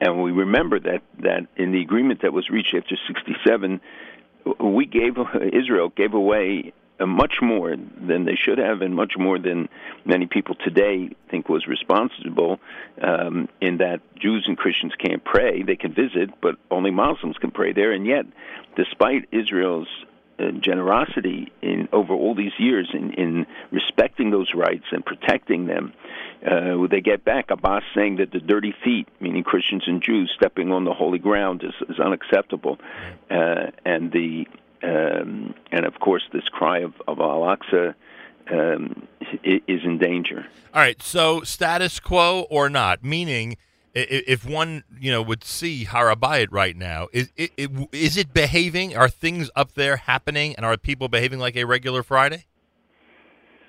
and we remember that that in the agreement that was reached after '67, we gave Israel gave away much more than they should have, and much more than many people today think was responsible. Um, in that Jews and Christians can't pray; they can visit, but only Muslims can pray there. And yet, despite Israel's generosity in over all these years in, in respecting those rights and protecting them. Uh, they get back Abbas saying that the dirty feet, meaning Christians and Jews, stepping on the holy ground is, is unacceptable, uh, and the um, and of course this cry of, of Al-Aqsa um, is in danger. All right, so status quo or not, meaning if one you know would see Harabayit right now, is it, it is it behaving? Are things up there happening, and are people behaving like a regular Friday?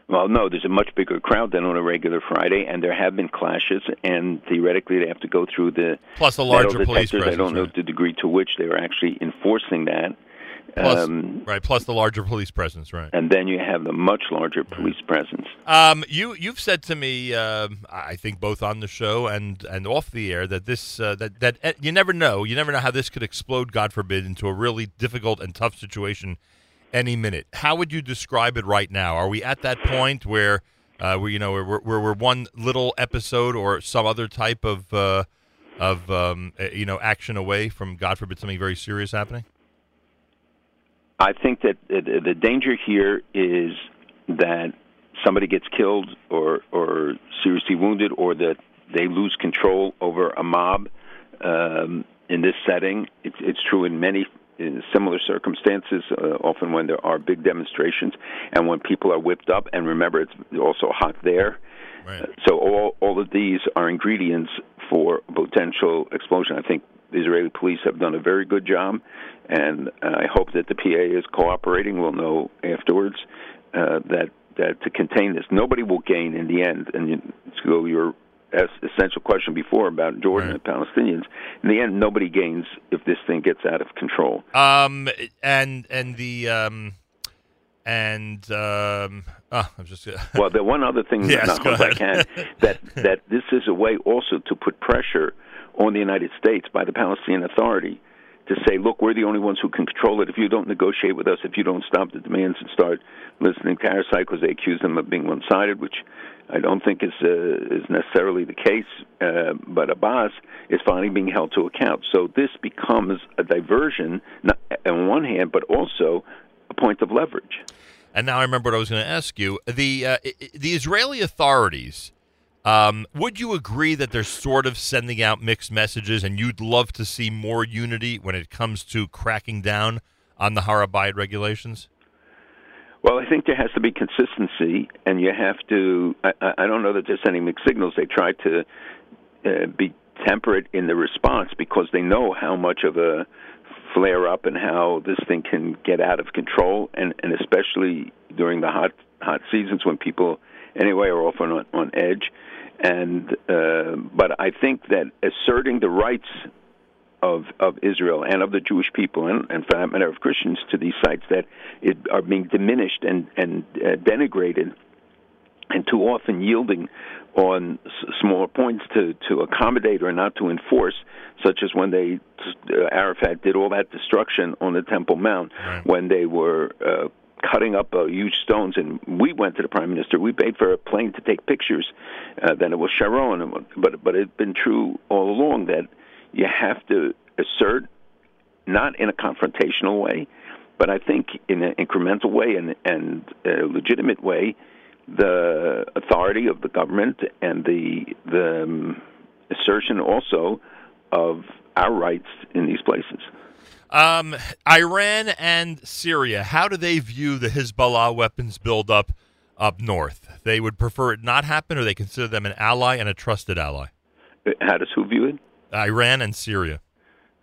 Well, no, there's a much bigger crowd than on a regular Friday, and there have been clashes, and theoretically they have to go through the Plus a larger police detectors. I don't presence, know the degree to which they are actually enforcing that. Plus, Um, right, plus the larger police presence, right? and then you have the much larger police presence. Um, you you've said to me, um I think both on the show and and off the air that this uh, that that uh, you never know, you never know how this could explode, God forbid, into a really difficult and tough situation any minute. How would you describe it right now? Are we at that point where uh, we you know we're, we're we're one little episode or some other type of uh, of um, uh, you know action away from God forbid something very serious happening? I think that the, danger here is that somebody gets killed or or seriously wounded, or that they lose control over a mob. Um, in this setting, it's, it's true in many in similar circumstances. Uh, often when there are big demonstrations and when people are whipped up, and remember, it's also hot there. Uh, So all all of these are ingredients for potential explosion. I think the Israeli police have done a very good job, and uh, I hope that the PA is cooperating. We'll know afterwards uh, that that to contain this, nobody will gain in the end. And you, to go your essential question before about Jordan and Palestinians, in the end, nobody gains if this thing gets out of control. Um, and and the um, and um, oh, I'm just well, the one other thing Yes, that, I can, that that this is a way also to put pressure on the United States by the Palestinian Authority to say, look, we're the only ones who can control it. If you don't negotiate with us, if you don't stop the demands and start listening to our side, because they accuse them of being one-sided, which I don't think is uh, is necessarily the case. Uh, but Abbas is finally being held to account. So this becomes a diversion, not, on one hand, but also a point of leverage. And now I remember what I was going to ask you. The uh, the Israeli authorities. Um, would you agree that they're sort of sending out mixed messages, and you'd love to see more unity when it comes to cracking down on the Harabayit regulations? Well, I think there has to be consistency, and you have to. I, I don't know that they're sending mixed signals. They try to uh, be temperate in the response because they know how much of a flare up and how this thing can get out of control, and and especially during the hot hot seasons when people anyway are often on, on edge. And uh, but I think that asserting the rights of of Israel and of the Jewish people and, and for that matter of Christians to these sites that it, are being diminished and and uh, denigrated, and too often yielding on s- smaller points to to accommodate or not to enforce, such as when they uh, Arafat did all that destruction on the Temple Mount when they were. Uh, cutting up uh, huge stones and we went to the prime minister we paid for a plane to take pictures uh, then it was sharon but but it's been true all along that you have to assert not in a confrontational way, but I think in an incremental way and and a legitimate way, the authority of the government and the the um, assertion also of our rights in these places. Um, Iran and Syria. How do they view the Hezbollah weapons buildup up north? They would prefer it not happen, or they consider them an ally and a trusted ally. How does who view it? Iran and Syria,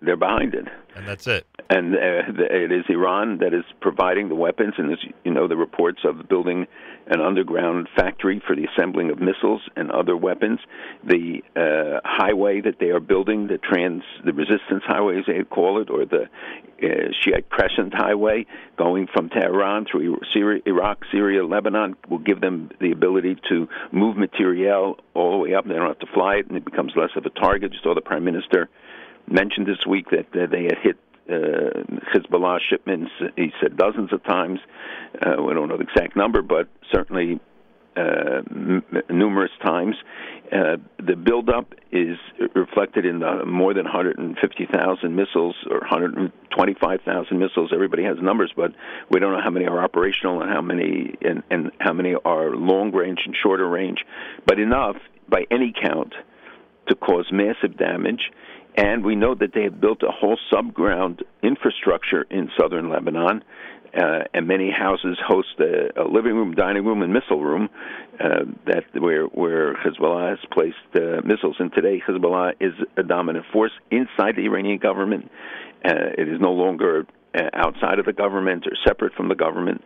They're behind it. and that's it. and uh, it is Iran that is providing the weapons, and as you know, the reports of building an underground factory for the assembling of missiles and other weapons. The uh, highway that they are building, the trans, the resistance highway, as they call it, or the uh, Shiite Crescent Highway, going from Tehran through Syria, Iraq, Syria, Lebanon, will give them the ability to move materiel all the way up. They don't have to fly it, and it becomes less of a target. You saw the prime minister mentioned this week that uh, they had hit uh, Hezbollah shipments. He said dozens of times. Uh, we don't know the exact number, but certainly uh, m- numerous times. Uh, the buildup is reflected in the more than 150,000 missiles or 125,000 missiles. Everybody has numbers, but we don't know how many are operational and how many and, and how many are long range and shorter range. But enough, by any count, to cause massive damage. And we know that they have built a whole subground infrastructure in southern Lebanon uh, and many houses host a, a living room, dining room, and missile room uh, that where where Hezbollah has placed uh, missiles. And today, Hezbollah is a dominant force inside the Iranian government. Uh, it is no longer uh, outside of the government or separate from the government.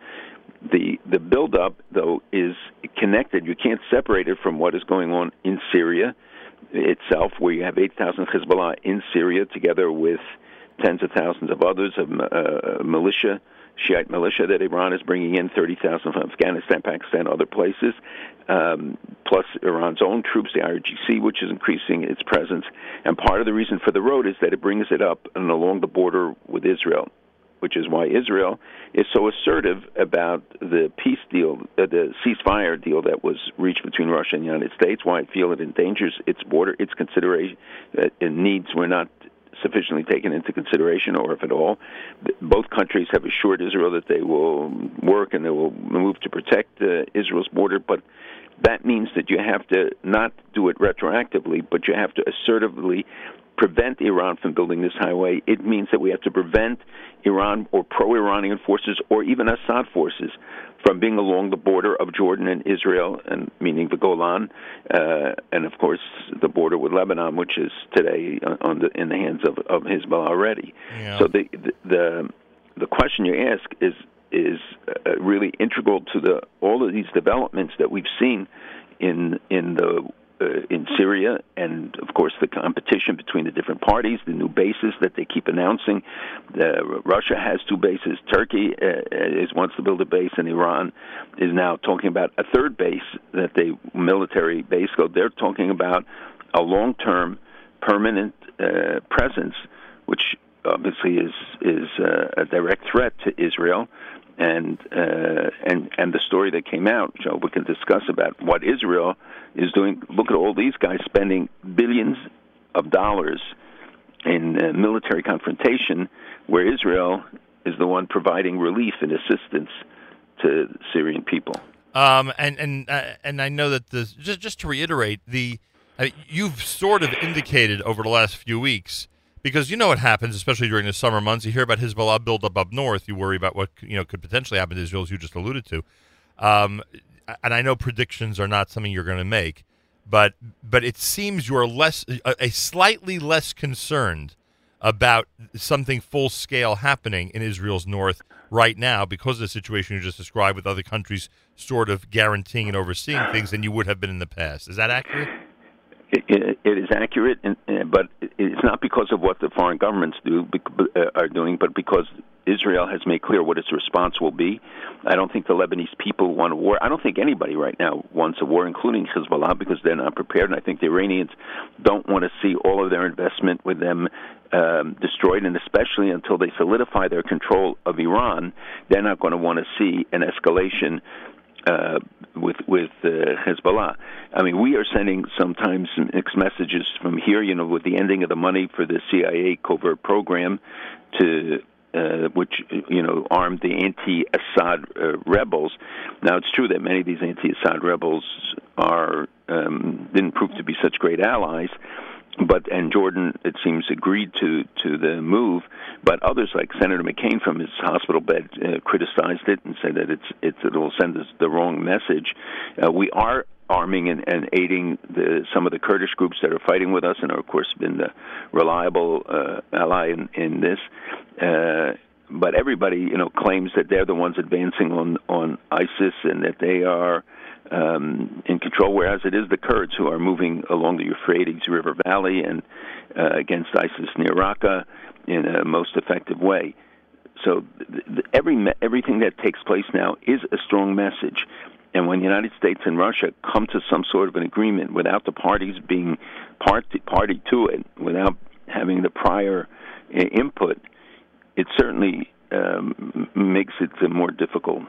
The the buildup, though, is connected. You can't separate it from what is going on in Syria itself, where you have 8,000 Hezbollah in Syria, together with tens of thousands of others of uh, militia Shiite militia that Iran is bringing in, 30,000 from Afghanistan, Pakistan, other places, um, plus Iran's own troops, the IRGC, which is increasing its presence. And part of the reason for the road is that it brings it up and along the border with Israel, which is why Israel is so assertive about the peace deal, uh, the ceasefire deal that was reached between Russia and the United States, why I feel it endangers its border, its consideration, uh, needs were not sufficiently taken into consideration, or if at all. Both countries have assured Israel that they will work and they will move to protect uh, Israel's border, but that means that you have to not do it retroactively, but you have to assertively prevent Iran from building this highway. It means that we have to prevent Iran or pro Iranian forces or even Assad forces from being along the border of Jordan and Israel, and meaning the Golan, uh, and of course the border with Lebanon, which is today on the, in the hands of, of Hezbollah already. Yeah. So the, the the the question you ask is is uh, really integral to the all of these developments that we've seen in in the uh, in Syria, and of course the competition between the different parties, the new bases that they keep announcing. Uh, Russia has two bases. Turkey uh, is wants to build a base, and Iran is now talking about a third base that they military base. So they're talking about a long-term, permanent uh, presence, which obviously is is uh, a direct threat to Israel and uh, and and the story that came out, Joe, we can discuss about what Israel is doing. Look at all these guys spending billions of dollars in uh, military confrontation, where Israel is the one providing relief and assistance to Syrian people. Um, and and uh, and I know that this just just to reiterate the uh, you've sort of indicated over the last few weeks because you know what happens, especially during the summer months. You hear about Hezbollah buildup up up north. You worry about what you know could potentially happen to Israel, as you just alluded to. Um, and I know predictions are not something you're going to make, but but it seems you're less a, a slightly less concerned about something full scale happening in Israel's north right now because of the situation you just described with other countries sort of guaranteeing and overseeing things than you would have been in the past. Is that accurate? It, it is accurate, and, but it's not because of what the foreign governments do uh, are doing, but because Israel has made clear what its response will be. I don't think the Lebanese people want a war. I don't think anybody right now wants a war, including Hezbollah, because they're not prepared. And I think the Iranians don't want to see all of their investment with them um, destroyed, and especially until they solidify their control of Iran, they're not going to want to see an escalation uh, with with uh, Hezbollah. I mean, we are sending sometimes mixed messages from here. You know, with the ending of the money for the CIA covert program to uh, which you know armed the anti-Assad uh, rebels. Now it's true that many of these anti-Assad rebels are um, didn't prove to be such great allies, but and Jordan it seems agreed to to the move, but others like Senator McCain from his hospital bed uh, criticized it and said that it's it's it will send us the wrong message. Uh, we are arming and, and aiding the, some of the Kurdish groups that are fighting with us, and are of course been the reliable uh, ally in, in this. Uh, but everybody, you know, claims that they're the ones advancing on on ISIS and that they are um, in control, whereas it is the Kurds who are moving along the Euphrates River Valley and uh, against ISIS near Raqqa in a most effective way. So th- th- every me- everything that takes place now is a strong message. And when the United States and Russia come to some sort of an agreement without the parties being party, party to it, without having the prior uh, input, it certainly um, makes it more difficult.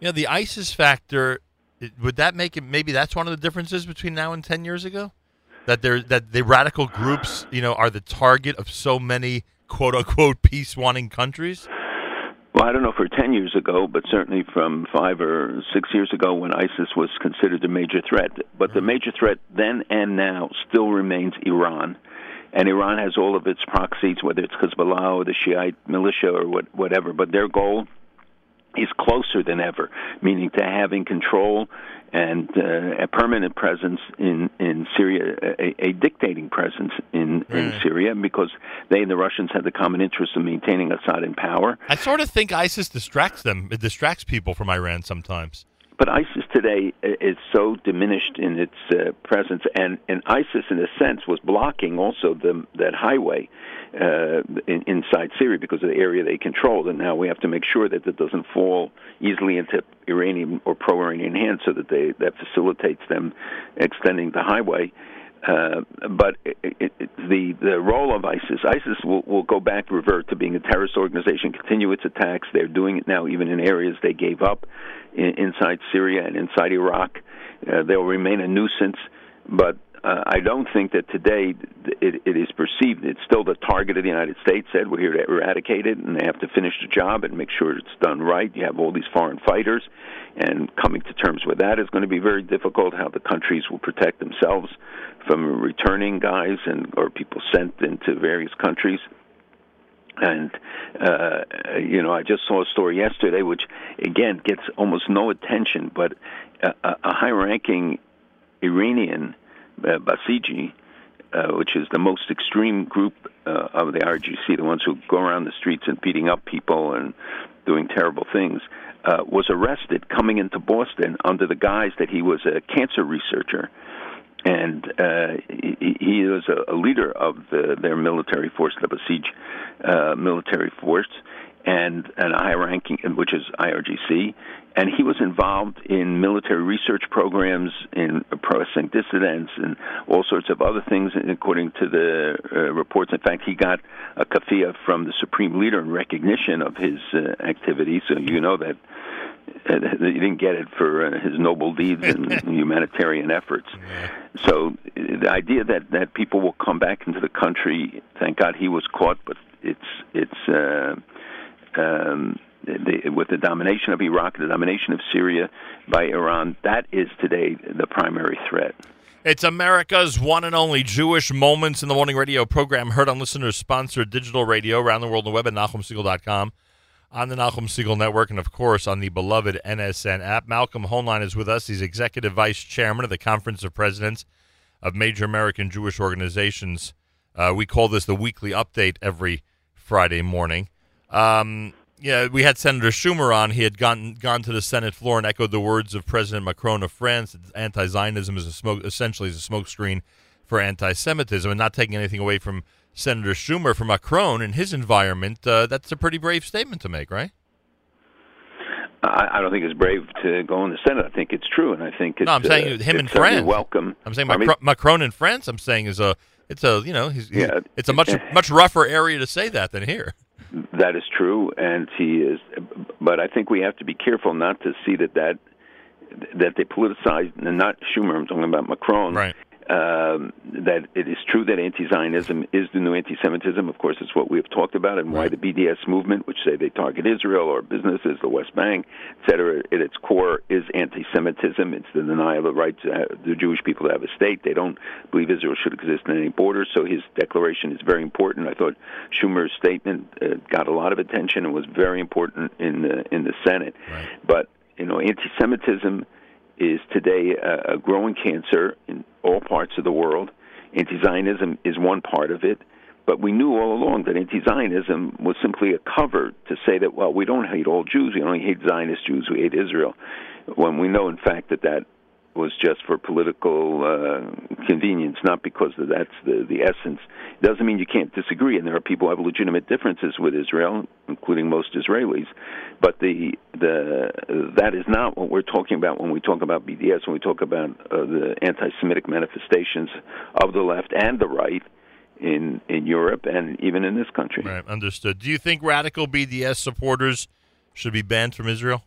You know, the ISIS factor would that make it? Maybe that's one of the differences between now and ten years ago. That there, that the radical groups, you know, are the target of so many quote unquote peace wanting countries. Well, I don't know for 10 years ago, but certainly from five or six years ago when ISIS was considered a major threat. But the mm-hmm. major threat then and now still remains Iran. And Iran has all of its proxies, whether it's Hezbollah or the Shiite militia or what, whatever. But their goal is closer than ever, meaning to having control and uh, a permanent presence in in Syria, a, a dictating presence in in Syria, because they and the Russians had the common interest of maintaining Assad in power. I sort of think ISIS distracts them. It distracts people from Iran sometimes. But ISIS today is so diminished in its uh, presence, and, and ISIS, in a sense, was blocking also the, that highway uh, in, inside Syria because of the area they controlled. And now we have to make sure that it doesn't fall easily into Iranian or pro-Iranian hands, so that they that facilitates them extending the highway. Uh, but it, it, it, the the role of ISIS, ISIS will, will go back, revert to being a terrorist organization, continue its attacks. They're doing it now, even in areas they gave up in, inside Syria and inside Iraq. Uh, they'll remain a nuisance, but uh, I don't think that today it, it is perceived. It's still the target of the United States. Said we're here to eradicate it, and they have to finish the job and make sure it's done right. You have all these foreign fighters, and coming to terms with that is going to be very difficult. How the countries will protect themselves from returning guys and or people sent into various countries. And uh, you know, I just saw a story yesterday, which again gets almost no attention, but a, a high-ranking Iranian, uh, Basiji, uh, which is the most extreme group uh, of the RGC, the ones who go around the streets and beating up people and doing terrible things, uh, was arrested coming into Boston under the guise that he was a cancer researcher. And uh, he, he is a, a leader of the, their military force, the Basij uh, military force, and, and a high ranking, which is IRGC, and he was involved in military research programs, in oppressing dissidents, and all sorts of other things. According to the uh, reports, in fact, he got a kafia from the supreme leader in recognition of his uh, activities. So you know that uh, he didn't get it for uh, his noble deeds and humanitarian efforts. So uh, the idea that that people will come back into the country, thank God he was caught, but it's it's uh, um, the, with the domination of Iraq, the domination of Syria by Iran, that is today the primary threat. It's America's one and only Jewish Moments in the Morning radio program, heard on listeners sponsored digital radio around the world on the web at NachumSegal.com, on the Nachum Segal Network, and of course on the beloved NSN app. Malcolm Hoenlein is with us. He's Executive Vice Chairman of the Conference of Presidents of Major American Jewish Organizations. Uh, we call this the weekly update every Friday morning. Um, yeah, we had Senator Schumer on. He had gone gone to the Senate floor and echoed the words of President Macron of France. Anti-Zionism is a smoke, essentially is a smokescreen for anti-Semitism, and not taking anything away from Senator Schumer for Macron and his environment. Uh, that's a pretty brave statement to make, right? I, I don't think it's brave to go in the Senate. I think it's true, and I think it's. no, I'm saying uh, him in France. Welcome. I'm saying I mean- Macron, Macron in France. I'm saying is a it's a you know he's, he's- Yeah. it's a much much rougher area to say that than here. That is true, and he is. But I think we have to be careful not to see that that that they politicize, and not Schumer. I'm talking about Macron. Right. Um, that it is true that anti-Zionism is the new anti-Semitism. Of course, it's what we have talked about, and why the BDS movement, which say they target Israel or businesses, the West Bank, et cetera, at its core is anti-Semitism. It's the denial of the right to have, the Jewish people to have a state. They don't believe Israel should exist in any borders. So his declaration is very important. I thought Schumer's statement uh, got a lot of attention and was very important in the in the Senate. But you know, anti-Semitism is today a, a growing cancer in all parts of the world. Anti-Zionism is one part of it, but we knew all along that anti-Zionism was simply a cover to say that well, we don't hate all Jews, we only hate Zionist Jews, we hate Israel. When we know, in fact, that that was just for political uh, convenience, not because that's the the essence. It doesn't mean you can't disagree, and there are people who have legitimate differences with Israel, including most Israelis. But the the that is not what we're talking about when we talk about BDS. When we talk about uh, the anti-Semitic manifestations of the left and the right in in Europe and even in this country. Right, understood. Do you think radical BDS supporters should be banned from Israel?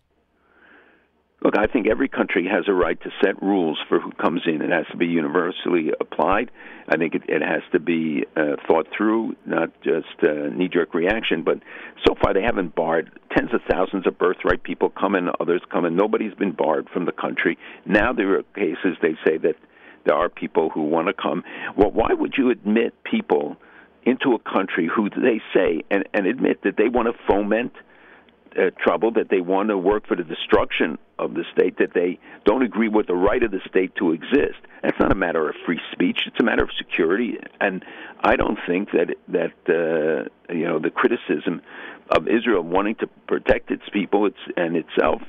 Look, I think every country has a right to set rules for who comes in. It has to be universally applied. I think it, it has to be uh, thought through, not just uh, knee-jerk reaction. But so far, they haven't barred tens of thousands of birthright people come in, others come in. Nobody's been barred from the country. Now there are cases they say that there are people who want to come. Well, why would you admit people into a country who they say and, and admit that they want to foment uh, trouble, that they want to work for the destruction of the state, that they don't agree with the right of the state to exist. That's not a matter of free speech; it's a matter of security. And I don't think that that uh, you know the criticism of Israel wanting to protect its people its, and itself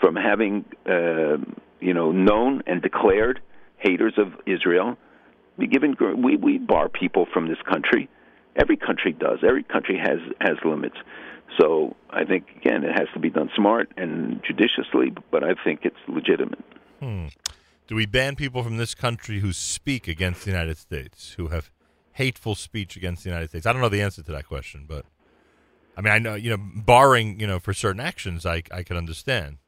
from having uh, you know known and declared haters of Israel be given. We we bar people from this country. Every country does. Every country has has limits. So I think again it has to be done smart and judiciously, but I think it's legitimate. Hmm. Do we ban people from this country who speak against the United States, who have hateful speech against the United States? I don't know the answer to that question, but I mean, I know you know, barring you know for certain actions, I I can understand,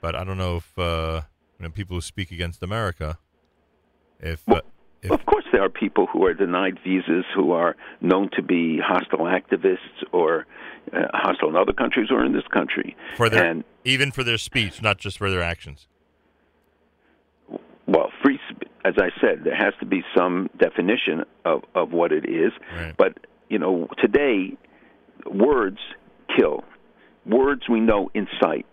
but I don't know if uh, you know people who speak against America, if. Uh, Of course, there are people who are denied visas who are known to be hostile activists or uh, hostile in other countries or in this country. for their and even for their speech, not just for their actions. well, free. As I said, there has to be some definition of of what it is. Right. But you know, today, words kill. Words we know incite.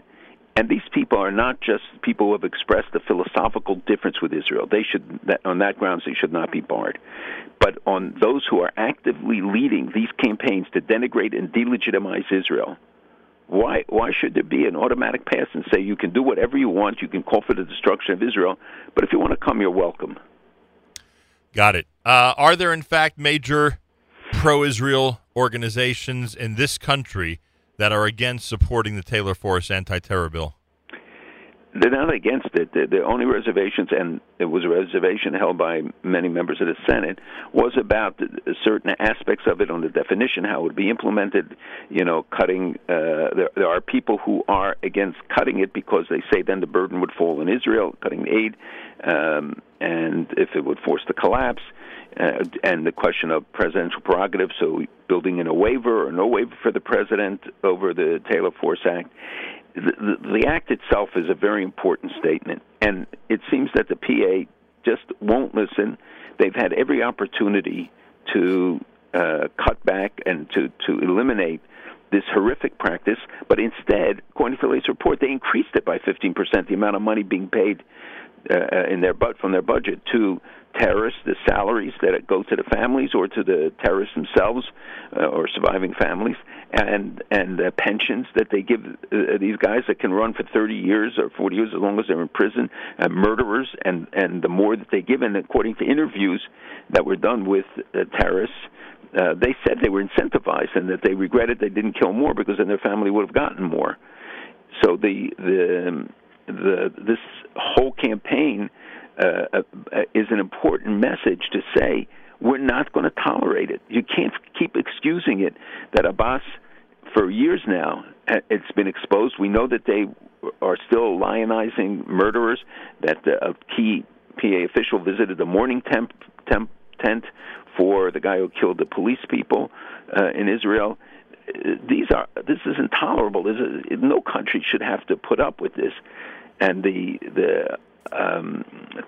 And these people are not just people who have expressed a philosophical difference with Israel. They should, on that grounds, they should not be barred. But on those who are actively leading these campaigns to denigrate and delegitimize Israel, why why should there be an automatic pass and say you can do whatever you want, you can call for the destruction of Israel, but if you want to come, you're welcome. Got it. Uh, are there, in fact, major pro Israel organizations in this country that are against supporting the Taylor Force anti terror bill? They're not against it. The, the only reservations, and it was a reservation held by many members of the Senate, was about the certain aspects of it on the definition, how it would be implemented. You know, cutting. Uh, there, there are people who are against cutting it because they say then the burden would fall on Israel, cutting aid, um, and if it would force the collapse. Uh, and the question of presidential prerogative, so building in a waiver or no waiver for the president over the Taylor Force Act the, the, the act itself is a very important statement, and it seems that the PA just won't listen. They've had every opportunity to uh, cut back and to, to eliminate this horrific practice, but instead, according to latest report, they increased it by 15%, the amount of money being paid uh, in their but from their budget to terrorists, the salaries that go to the families or to the terrorists themselves uh, or surviving families, and and uh, pensions that they give uh, these guys that can run for 30 years or 40 years as long as they're in prison, uh, murderers, and and the more that they give, and according to interviews that were done with uh, terrorists. Uh, they said they were incentivized and that they regretted they didn't kill more because then their family would have gotten more. So the the the this whole campaign uh, uh, is an important message to say we're not going to tolerate it. You can't keep excusing it. That Abbas, for years now, it's been exposed. We know that they are still lionizing murderers. That uh, a key PA official visited the mourning temp, temp, tent for the guy who killed the police people uh, in Israel. Uh, These are this is intolerable. This is, no country should have to put up with this, and the the um,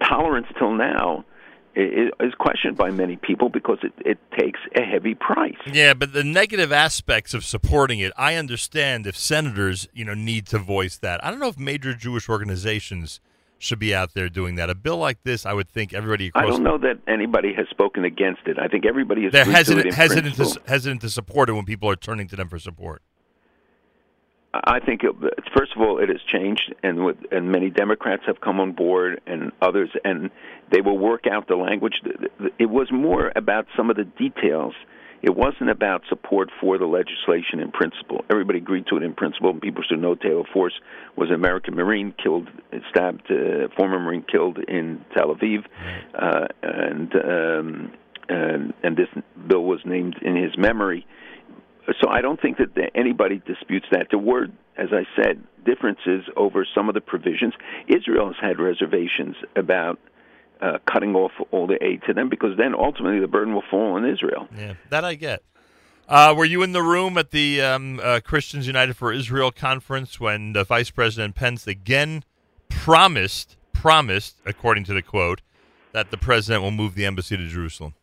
tolerance till now is questioned by many people because it, it takes a heavy price. Yeah, but the negative aspects of supporting it, I understand if senators, you know, need to voice that. I don't know if major Jewish organizations should be out there doing that. A bill like this, I would think everybody across I don't know that anybody has spoken against it. I think everybody is they're hesitant hesitant to, hesitant to support it when people are turning to them for support. I think it, first of all, it has changed, and with, and many Democrats have come on board, and others, and they will work out the language. It was more about some of the details. It wasn't about support for the legislation in principle. Everybody agreed to it in principle, and people should know Taylor Force was an American Marine killed, stabbed, uh, former Marine killed in Tel Aviv, uh, and um, and and this bill was named in his memory so I don't think that anybody disputes that. There were, as I said, differences over some of the provisions. Israel has had reservations about uh, cutting off all the aid to them because then ultimately the burden will fall on Israel. Yeah, that I get. Uh, were you in the room at the um, uh, Christians United for Israel conference when the Vice President Pence again promised, promised, according to the quote, that the president will move the embassy to Jerusalem?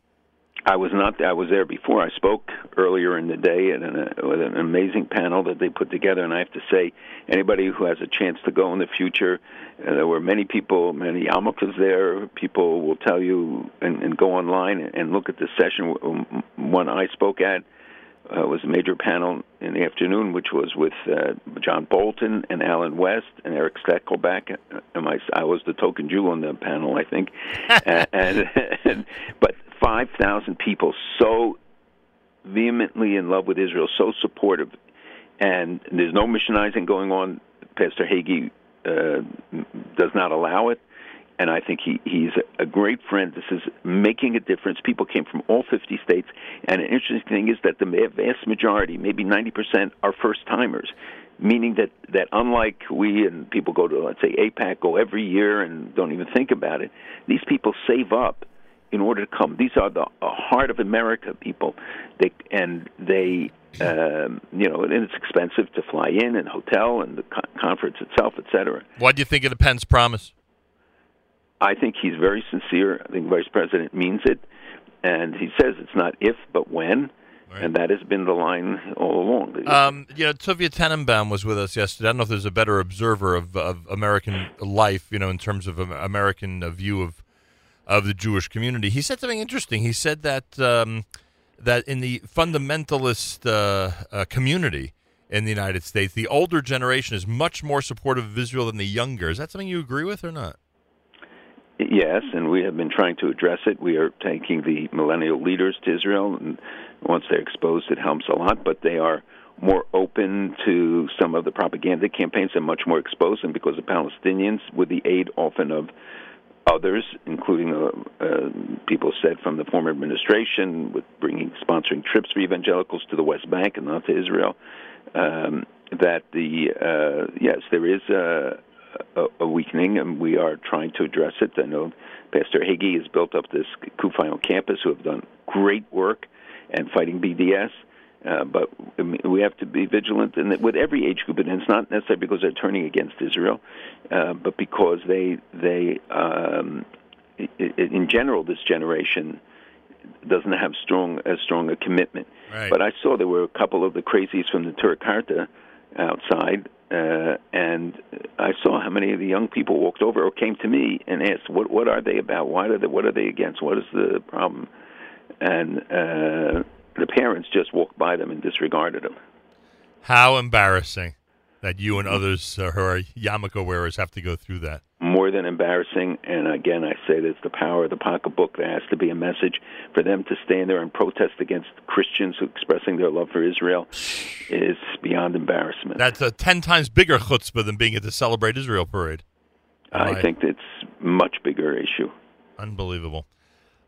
I was not. I was there before. I spoke earlier in the day at an, with an amazing panel that they put together. And I have to say, anybody who has a chance to go in the future, uh, there were many people, many yarmulkes there. People will tell you and, and go online and look at the session. One I spoke at uh, was a major panel in the afternoon, which was with uh, John Bolton and Allen West and Erick Stakelbeck. And my, I was the token Jew on the panel, I think. and, and, and but five thousand people so vehemently in love with Israel, so supportive, and there's no missionizing going on. Pastor Hagee uh, does not allow it and I think he he's a great friend. This is making a difference. People came from all 50 states, and an interesting thing is that the vast majority, maybe 90 percent, are first timers. Meaning that that unlike we and people go to let's say AIPAC go every year and don't even think about it, these people save up in order to come. These are the heart of America people. They and they um, you know, and it's expensive to fly in and hotel and the co- conference itself, etc. What do you think of the Pence promise? I think he's very sincere. I think Vice President means it, and he says it's not if but when. Right. And that has been the line all along. Um, you know, Tuvia Tenenbaum was with us yesterday. I don't know if there's a better observer of, of American life, you know, in terms of American view of of the Jewish community. He said something interesting. He said that um, that in the fundamentalist uh, uh, community in the United States, the older generation is much more supportive of Israel than the younger. Is that something you agree with or not? Yes, and we have been trying to address it. We are taking the millennial leaders to Israel, and once they're exposed, it helps a lot. But they are more open to some of the propaganda campaigns and much more exposed, and because the Palestinians, with the aid often of others, including uh, uh, people said from the former administration, with bringing sponsoring trips for evangelicals to the West Bank and not to Israel, um, that the uh, yes, there is a a, a weakening, and we are trying to address it. I know Pastor Hagee has built up this CUFI on campus, who have done great work and fighting BDS. Uh, but we have to be vigilant in that with every age group, and it's not necessarily because they're turning against Israel, uh, but because they they um, in general this generation doesn't have strong as strong a commitment. Right. But I saw there were a couple of the crazies from the Neturei Karta outside uh, and I saw how many of the young people walked over or came to me and asked, "What what are they about? Why are they? What are they against? What is the problem?" And uh, the parents just walked by them and disregarded them. How embarrassing that you and others uh, who are yarmulke wearers have to go through that more than embarrassing. And again, I say this the power of the pocketbook. There has to be a message for them to stand there and protest against Christians who expressing their love for Israel is beyond embarrassment. That's a 10 times bigger chutzpah than being at the Celebrate Israel parade. I Right. think it's much bigger issue. Unbelievable.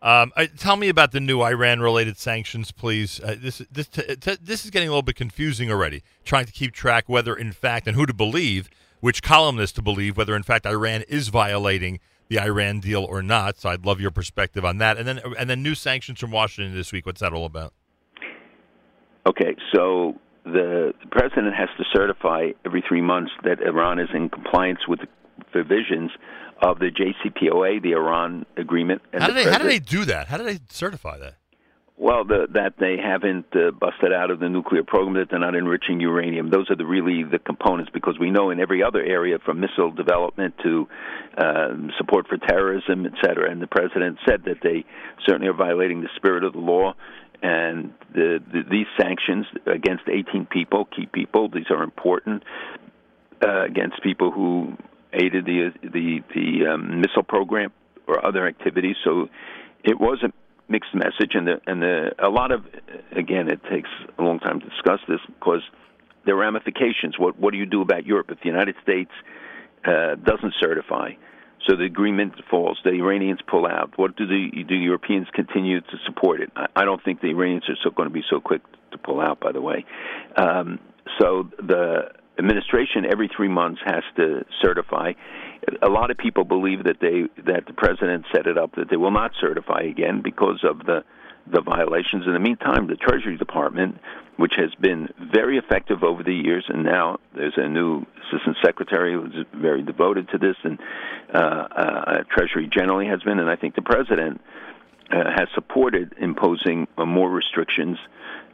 Um, uh, tell me about the new Iran-related sanctions, please. Uh, this this t- t- this is getting a little bit confusing already. Trying to keep track whether, in fact, and who to believe, which columnist to believe, whether in fact Iran is violating the Iran deal or not. So I'd love your perspective on that. And then and then new sanctions from Washington this week. What's that all about? Okay, so the president has to certify every three months that Iran is in compliance with the provisions of the JCPOA, the Iran agreement. And How do the they how do they do that? How do they certify that? Well, the, that they haven't uh, busted out of the nuclear program, that they're not enriching uranium. Those are the really the components because we know in every other area, from missile development to uh, support for terrorism, et cetera. And the president said that they certainly are violating the spirit of the law. And the, the, these sanctions against 18 people, key people, these are important uh, against people who aided the the the um, missile program or other activities. So it was a mixed message, and the and the a lot of again, it takes a long time to discuss this because there are ramifications. What what do you do about Europe if the United States uh, doesn't certify? So the agreement falls. The Iranians pull out. What do the do Europeans continue to support it? I, I don't think the Iranians are so going to be so quick to pull out. By the way, um, so the administration every three months has to certify. A lot of people believe that they that the president set it up that they will not certify again because of the the violations. In the meantime, the Treasury Department, which has been very effective over the years, and now there's a new assistant secretary who's very devoted to this, and uh, uh, Treasury generally has been, and I think the president uh, has supported imposing more restrictions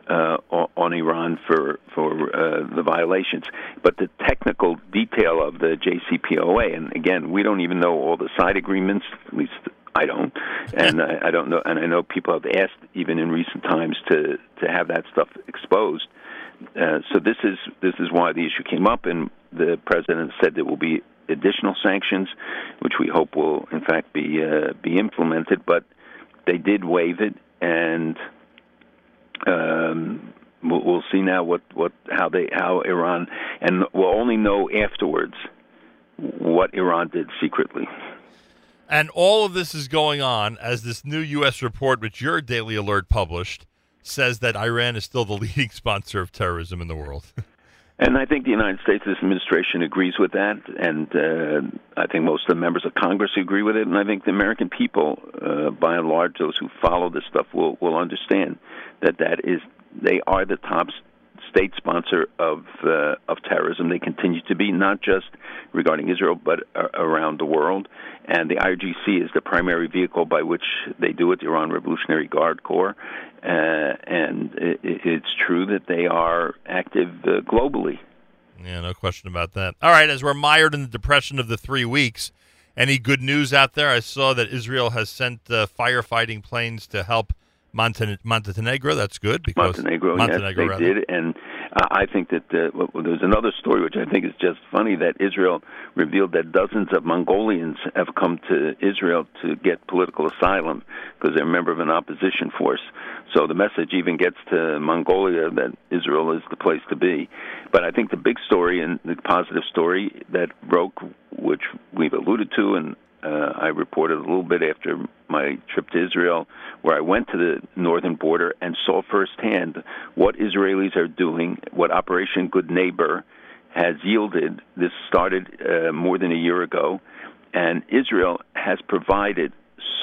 uh, on Iran for for uh, the violations. But the technical detail of the JCPOA, and again, we don't even know all the side agreements. At least I don't, and I, I don't know. And I know people have asked, even in recent times, to to have that stuff exposed. Uh, so this is this is why the issue came up, and the president said there will be additional sanctions, which we hope will in fact be uh, be implemented. But they did waive it, and um, we'll, we'll see now what what how they how Iran, and we'll only know afterwards what Iran did secretly. And all of this is going on as this new U.S. report, which your Daily Alert published, says that Iran is still the leading sponsor of terrorism in the world. And I think the United States administration agrees with that, and uh, I think most of the members of Congress agree with it, and I think the American people, uh, by and large, those who follow this stuff, will will understand that that is they are the top state sponsor of uh, of terrorism. They continue to be not just regarding Israel, but uh, around the world. And the IRGC is the primary vehicle by which they do it, the Iran Revolutionary Guard Corps. Uh, and it, it's true that they are active uh, globally. Yeah, no question about that. All right, as we're mired in the depression of the three weeks, any good news out there? I saw that Israel has sent uh, firefighting planes to help Monten- Montenegro. That's good because Montenegro, Montenegro yes, they rather. did, and uh, I think that uh, well, there's another story which I think is just funny that Israel revealed that dozens of Mongolians have come to Israel to get political asylum because they're a member of an opposition force. So the message even gets to Mongolia that Israel is the place to be. But I think the big story and the positive story that broke, which we've alluded to, and uh, I reported a little bit after my trip to Israel, where I went to the northern border and saw firsthand what Israelis are doing, what Operation Good Neighbor has yielded. This started uh, more than a year ago, and Israel has provided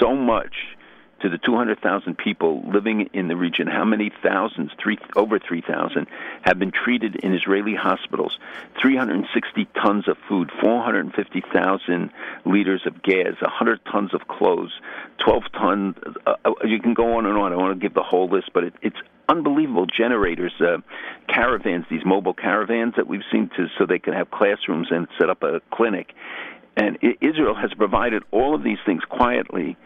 so much to the 200,000 people living in the region. How many thousands? Three, over 3,000 have been treated in Israeli hospitals. 360 tons of food, 450,000 liters of gas, 100 tons of clothes, 12 tons. Uh, uh, you can go on and on. I want to give the whole list, but it, it's unbelievable generators, uh, caravans, these mobile caravans that we've seen to so they can have classrooms and set up a clinic. And Israel has provided all of these things quietly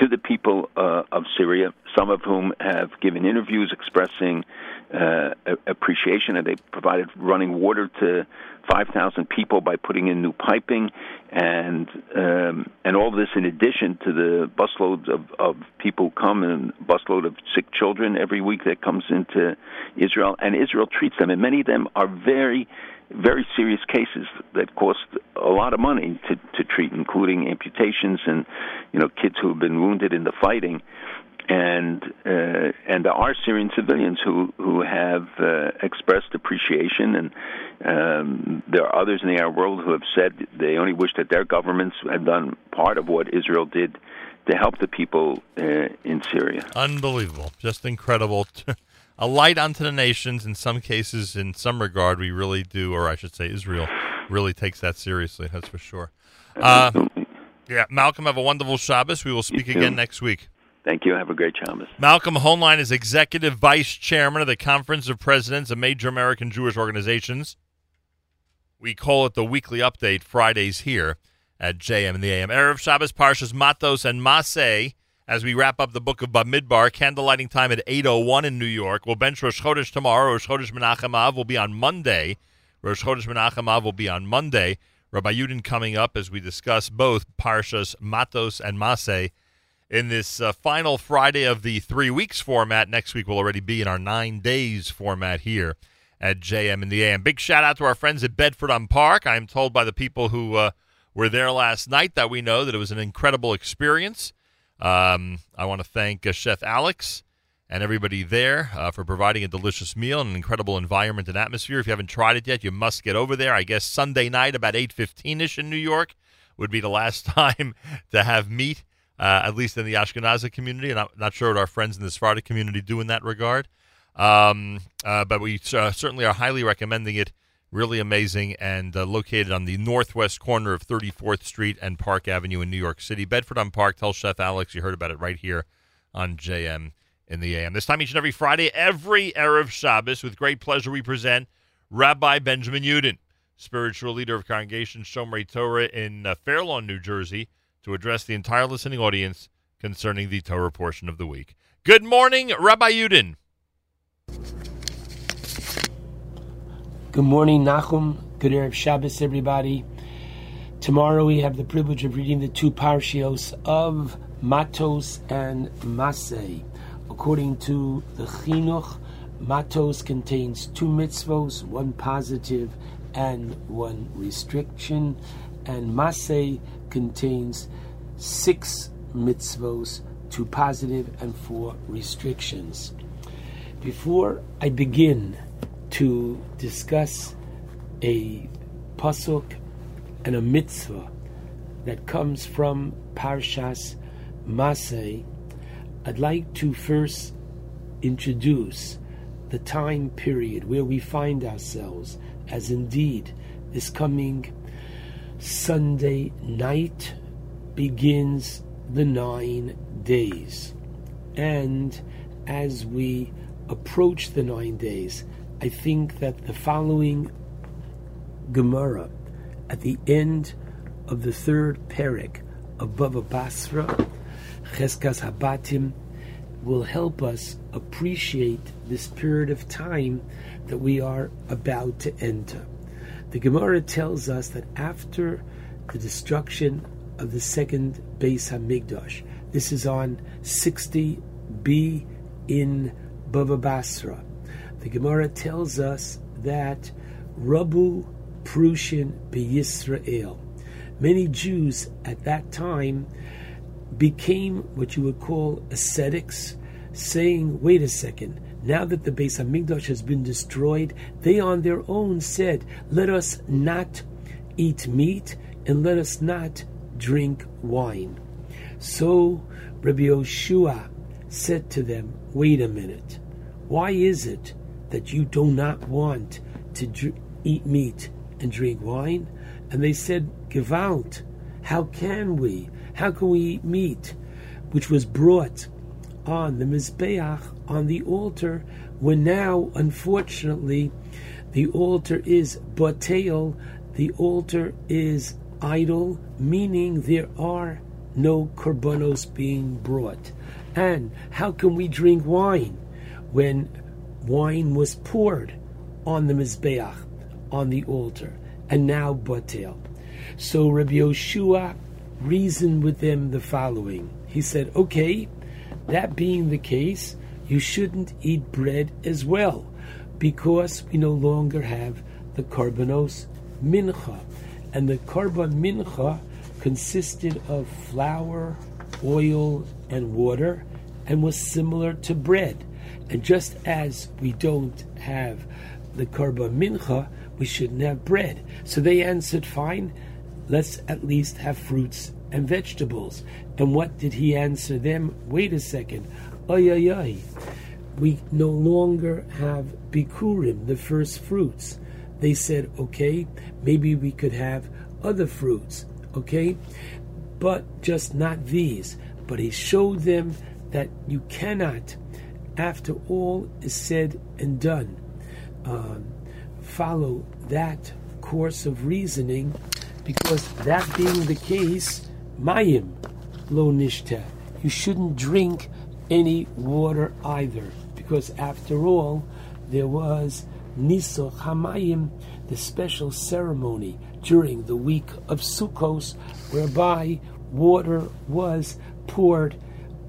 to the people uh, of Syria, some of whom have given interviews expressing uh, appreciation, and they provided running water to 5,000 people by putting in new piping, and um, and all this in addition to the busloads of, of people come and busload of sick children every week that comes into Israel, and Israel treats them, and many of them are very very serious cases that cost a lot of money to, to treat, including amputations and you know kids who have been wounded in the fighting, and uh, and there are Syrian civilians who who have uh, expressed appreciation, and um, there are others in the Arab world who have said they only wish that their governments had done part of what Israel did to help the people uh, in Syria. Unbelievable. Just incredible. A light unto the nations. In some cases, in some regard, we really do, or I should say, Israel really takes that seriously. That's for sure. Uh, yeah, Malcolm, have a wonderful Shabbos. We will speak again next week. Thank you. Have a great Shabbos. Malcolm Hoenlein is executive vice chairman of the Conference of Presidents of Major American Jewish Organizations. We call it the weekly update Fridays here at JM in the AM. Erev Shabbos, Parshas Matos and Masei. As we wrap up the book of Bamidbar, candlelighting time at 8.01 in New York. We'll bench Rosh Chodesh tomorrow. Rosh Chodesh Menachem Av will be on Monday. Rosh Chodesh Menachem Av will be on Monday. Rabbi Yudin coming up as we discuss both Parshas Matos and Masei in this uh, final Friday of the three weeks format. Next week will already be in our nine days format here at JM in the AM. Big shout out to our friends at Bedford on Park. I am told by the people who uh, were there last night that we know that it was an incredible experience. Um, I want to thank uh, Chef Alex and everybody there uh, for providing a delicious meal and an incredible environment and atmosphere. If you haven't tried it yet, you must get over there. I guess Sunday night about 8.15ish in New York would be the last time to have meat, uh, at least in the Ashkenazi community. And I'm not sure what our friends in the Sephardic community do in that regard. Um, uh, but we uh, certainly are highly recommending it. Really amazing and uh, located on the northwest corner of 34th Street and Park Avenue in New York City. Bedford on Park. Tell Chef Alex you heard about it right here on JM in the AM. This time each and every Friday, every Erev Shabbos, with great pleasure, we present Rabbi Benjamin Yudin, spiritual leader of Congregation Shomrei Torah in uh, Fairlawn, New Jersey, to address the entire listening audience concerning the Torah portion of the week. Good morning, Rabbi Yudin. Good morning, Nachum. Good Erev Shabbos, everybody. Tomorrow we have the privilege of reading the two parshios of Matos and Masei. According to the Chinuch, Matos contains two mitzvos, one positive and one restriction, and Masei contains six mitzvos, two positive and four restrictions. Before I begin to discuss a pasuk and a mitzvah that comes from Parshas Masei, I'd like to first introduce the time period where we find ourselves, as indeed this coming Sunday night begins the nine days. And as we approach the nine days, I think that the following Gemara at the end of the third perek of Bava Basra, Cheskas Habatim, will help us appreciate this period of time that we are about to enter. The Gemara tells us that after the destruction of the second Beis Hamikdash, this is on 60b in Bava Basra. The Gemara tells us that Rabu Prushin Yisrael. Many Jews at that time became what you would call ascetics, saying, wait a second, now that the Beis Hamikdash has been destroyed, they on their own said, let us not eat meat and let us not drink wine. So Rabbi Yehoshua said to them, wait a minute, why is it that you do not want to dr- eat meat and drink wine? And they said, Gewalt, how can we? How can we eat meat which was brought on the Mizbeach, on the altar, when now, unfortunately, the altar is batel, the altar is idle, meaning there are no korbanos being brought. And how can we drink wine when wine was poured on the Mizbeach, on the altar, and now batel? So Rabbi Yehoshua reasoned with them the following. He said, okay, that being the case, you shouldn't eat bread as well, because we no longer have the karbanos mincha. And the karban mincha consisted of flour, oil, and water, and was similar to bread. And just as we don't have the karban mincha, we shouldn't have bread. So they answered, fine, let's at least have fruits and vegetables. And what did he answer them? Wait a second. Ay, ay, ay. We no longer have bikurim, the first fruits. They said, okay, maybe we could have other fruits, okay? But just not these. But he showed them that you cannot, after all is said and done, um, follow that course of reasoning because that being the case, mayim lo nishta. You shouldn't drink any water either, because after all, there was niso hamayim, the special ceremony during the week of Sukkos, whereby water was poured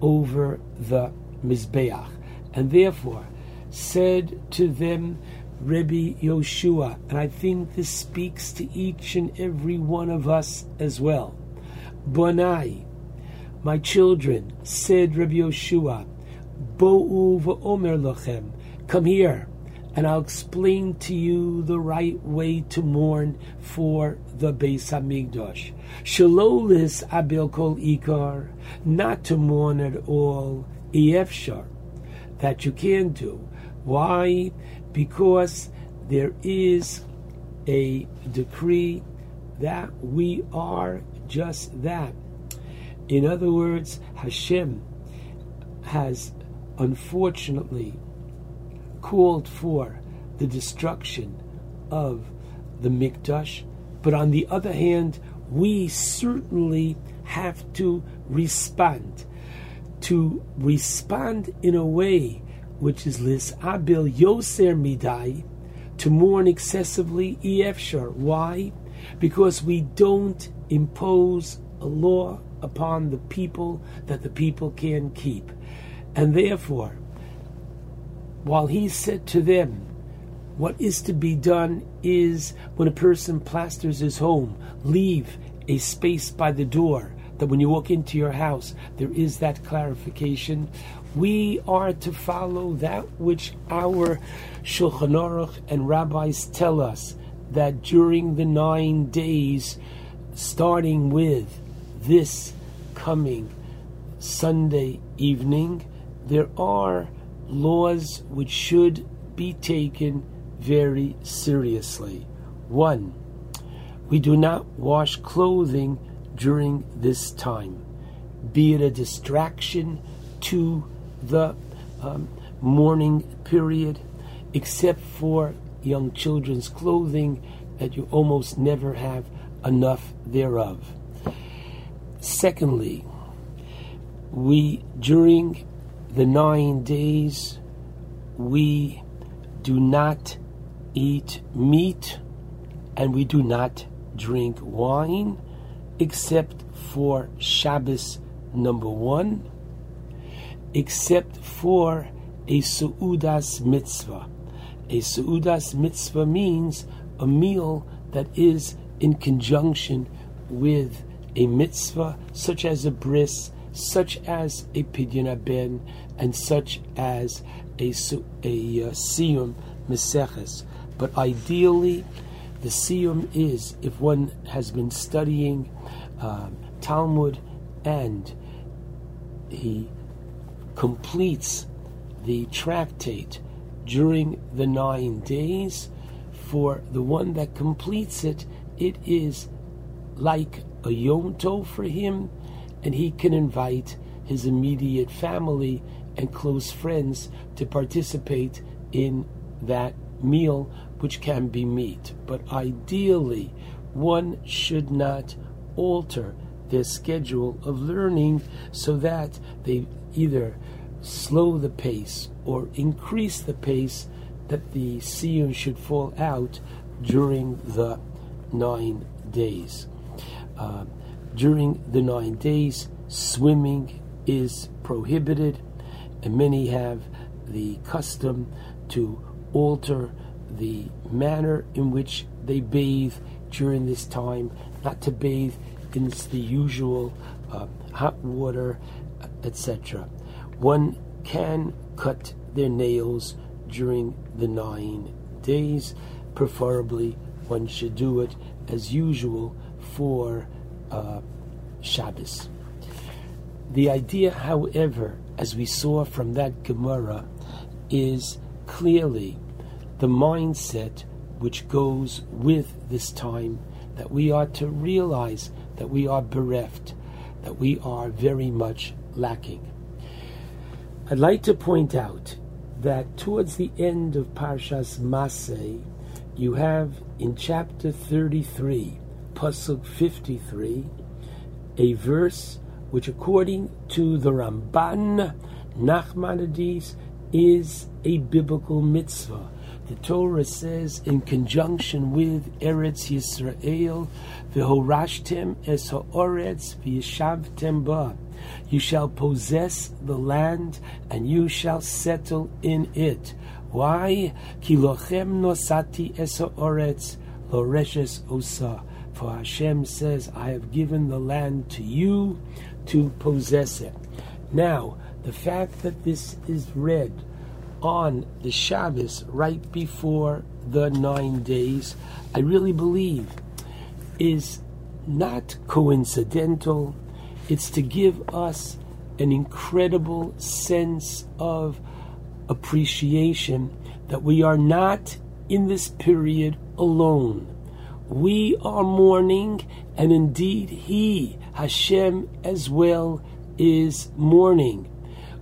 over the mizbeach, and therefore said to them Rebbe Yehoshua, and I think this speaks to each and every one of us as well. Bonai, my children, said Rebbe Yehoshua, Bo'u v'omer lochem, come here, and I'll explain to you the right way to mourn for the Beis Hamikdash. Shalolis abil kol ikar, not to mourn at all, efshar, that you can do. Why? because there is a decree that we are just that. In other words, Hashem has unfortunately called for the destruction of the Mikdash, but on the other hand, we certainly have to respond. To respond in a way which is lis abil yoser midai, to mourn excessively efshar. Why? Because we don't impose a law upon the people that the people can keep. And therefore, while he said to them, what is to be done is when a person plasters his home, leave a space by the door that when you walk into your house, there is that clarification. We are to follow that which our Shulchan Aruch and rabbis tell us that during the nine days, starting with this coming Sunday evening, there are laws which should be taken very seriously. One, we do not wash clothing during this time, be it a distraction to the um, morning period, except for young children's clothing that you almost never have enough thereof. Secondly, we during the nine days we do not eat meat and we do not drink wine except for Shabbos number one, except for a Su'udas mitzvah. A Su'udas mitzvah means a meal that is in conjunction with a mitzvah, such as a bris, such as a pidyon ben, and such as a, su- a uh, siyum meseches. But ideally, the siyum is if one has been studying um, Talmud and he completes the tractate during the nine days. For the one that completes it, it is like a Yom Tov for him, and he can invite his immediate family and close friends to participate in that meal, which can be meat. But ideally, one should not alter their schedule of learning so that they either slow the pace or increase the pace that the siyum should fall out during the nine days. Uh, during the nine days, swimming is prohibited, and many have the custom to alter the manner in which they bathe during this time, not to bathe in the usual uh, hot water, etc. One can cut their nails during the nine days. Preferably, one should do it as usual for uh, Shabbos. The idea, however, as we saw from that Gemara, is clearly the mindset which goes with this time that we are to realize that we are bereft, that we are very much lacking. I'd like to point out that towards the end of Parshas Masei, you have in chapter 33, Pasuk 53, a verse which, according to the Ramban Nachmanides, is a biblical mitzvah. The Torah says, in conjunction with Eretz Yisrael, v'horashtem es ha'oretz v'yishavtem ba. You shall possess the land, and you shall settle in it. Why? Ki lochem nosati es ha'oretz loreshes osa. For Hashem says, I have given the land to you to possess it. Now, the fact that this is read on the Shabbos right before the nine days, I really believe is not coincidental. It's to give us an incredible sense of appreciation that we are not in this period alone. We are mourning, and indeed, He, Hashem, as well, is mourning.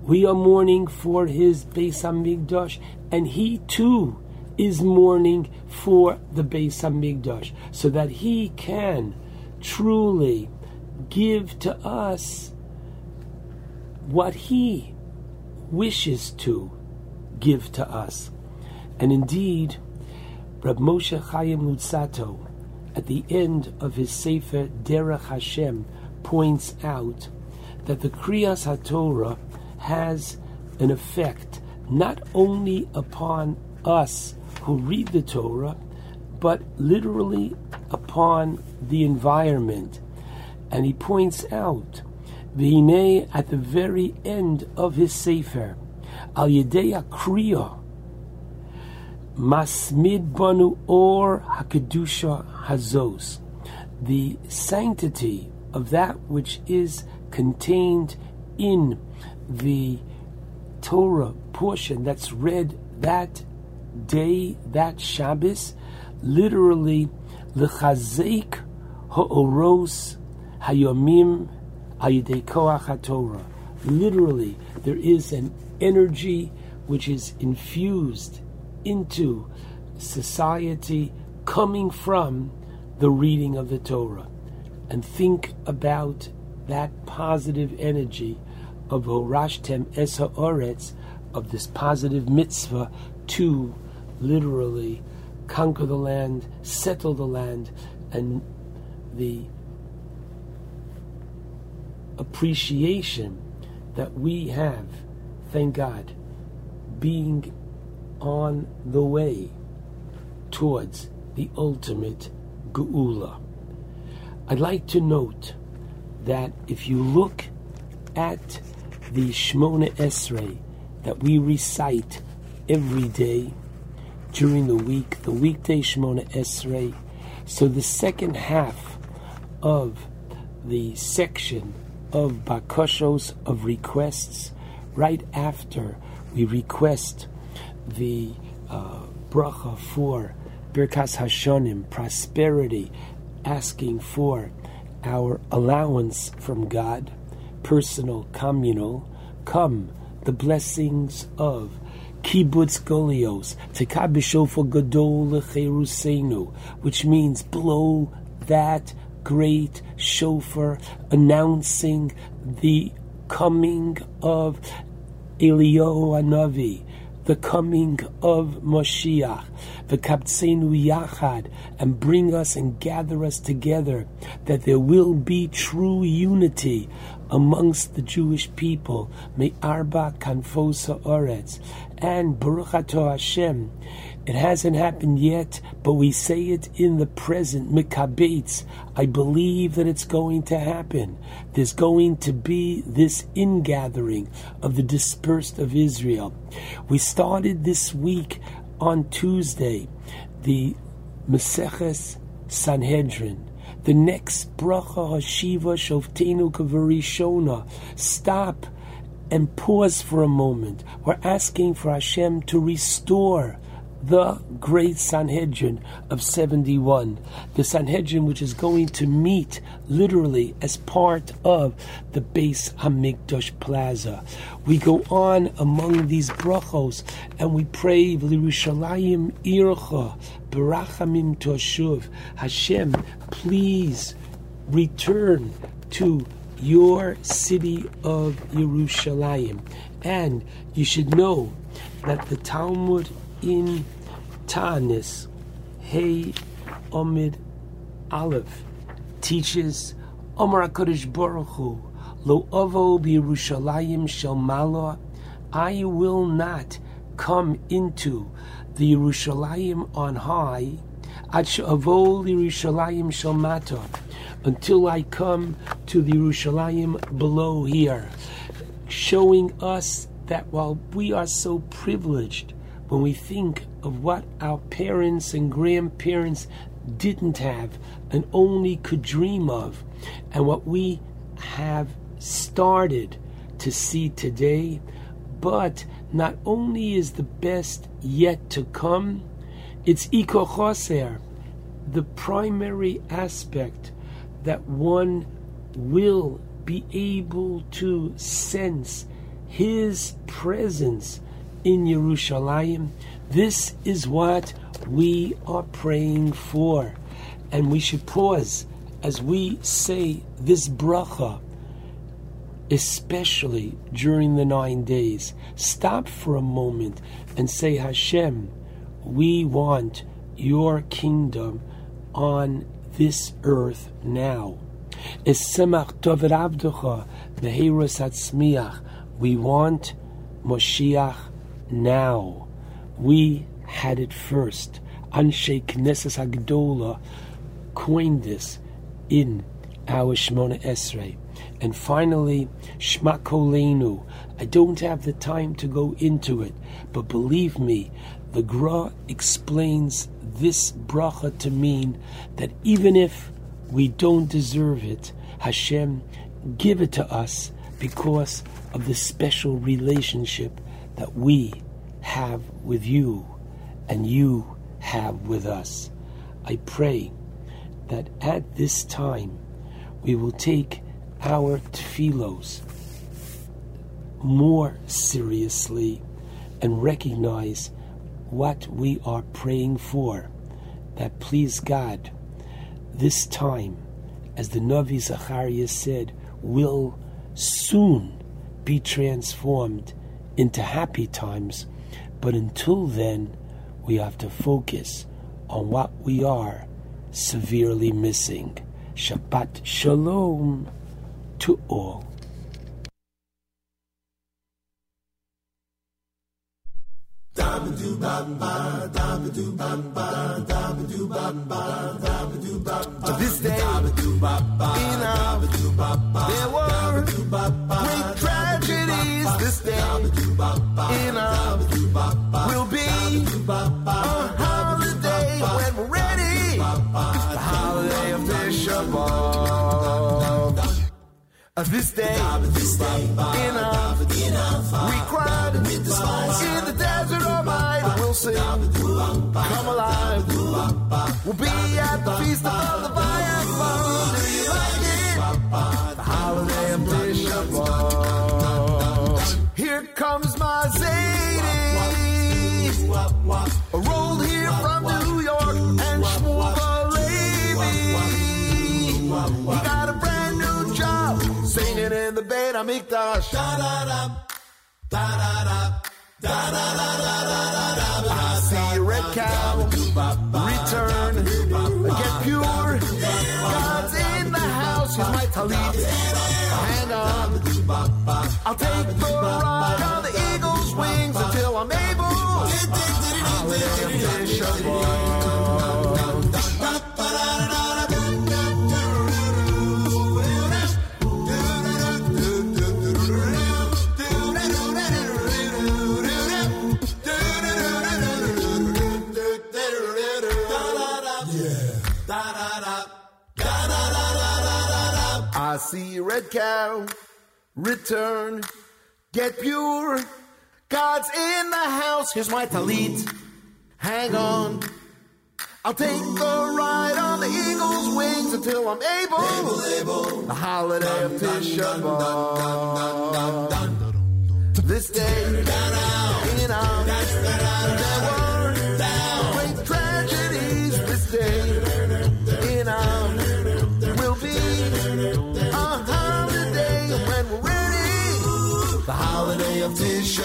We are mourning for his Beis Hamikdash, and he too is mourning for the Beis Hamikdash, so that he can truly give to us what he wishes to give to us. And indeed, Rab Moshe Chaim Luzzatto, at the end of his Sefer Derech Hashem, points out that the Kriyas HaTorah has an effect not only upon us who read the Torah, but literally upon the environment. And he points out, V'hinei, at the very end of his Sefer, Al Yedei Kriya, Masmid Banu Or Hakadusha Hazos, the sanctity of that which is contained in the Torah portion that's read that day, that Shabbos, literally, l'chazeik ha'oros hayomim ayidei koach haTorah. Literally, there is an energy which is infused into society coming from the reading of the Torah. And think about that positive energy of Horashtem Es Ha'oretz, of this positive mitzvah to literally conquer the land, settle the land, and the appreciation that we have, thank God, being on the way towards the ultimate geula. I'd like to note that if you look at the Shmona Esrei that we recite every day during the week, the weekday Shemona Esrei. So the second half of the section of bakoshos of requests, right after we request the uh, bracha for Birkas Hashonim, prosperity, asking for our allowance from God, personal, communal, come the blessings of Kibbutz Golios, Tekabishofar Gadol Lecherusenu, which means blow that great shofar announcing the coming of Eliyahu Anavi, the coming of Moshiach, the Kaptzenu Yachad, and bring us and gather us together, that there will be true unity amongst the Jewish people, Me Arba Kanfosa Oretz, and Baruch Ato Hashem. It hasn't happened yet, but we say it in the present, Mikabetz. I believe that it's going to happen. There's going to be this ingathering of the dispersed of Israel. We started this week on Tuesday the Maseches Sanhedrin the next bracha hashiva shoftenu kavarishona. Stop and pause for a moment. We're asking for Hashem to restore the great Sanhedrin of 71. The Sanhedrin which is going to meet literally as part of the Beis Hamikdash Plaza. We go on among these brachos and we pray V'Lirushalayim Ircha Barachamim Toshuv. Hashem, please return to your city of Yerushalayim. And you should know that the Talmud in Tanis, Hey Omid Aleph, teaches Omar HaKadosh Baruch Hu, Lo Ovo B'Yerushalayim Shel I will not come into the Yerushalayim on high, Ad She'avo Yerushalayim Shel Mata, until I come to the Yerushalayim below here, showing us that while we are so privileged when we think of what our parents and grandparents didn't have and only could dream of, and what we have started to see today, but not only is the best yet to come, it's ikochoser, the primary aspect that one will be able to sense His presence in Yerushalayim. This is what we are praying for. And we should pause as we say this bracha, especially during the nine days. Stop for a moment and say, Hashem, we want your kingdom on this earth now. We want Moshiach now. We had it first. Anshe Knesset Hagdola coined this in our Shemona Esrei. And finally, Shma Kolenu. I don't have the time to go into it, but believe me, the Gra explains this bracha to mean that even if we don't deserve it, Hashem give it to us because of the special relationship that we have with you and you have with us. I pray that at this time we will take our tefillos more seriously and recognize what we are praying for. That please God, this time, as the Navi Zachariah said, will soon be transformed into happy times. But until then, we have to focus on what we are severely missing. Shabbat Shalom to all. To this day, in our, there were great tragedies. This day, in our, will be Uh, This day, in our, we cried with the spice in the desert of light. We'll sing, come alive. We'll be at the feast of the fire. Do you like it? The holiday of B'Av. Here comes my Zadie. Rolled here da. I see red cow return, get pure. God's in the house, he's my talit. Hang on, I'll take the ride on the eagle's wings until I'm able. Tisha I see red cow return, get pure. God's in the house. Here's my talit. Hang on. I'll take the ride on the eagle's wings until I'm able. The holiday of Tisha This day, in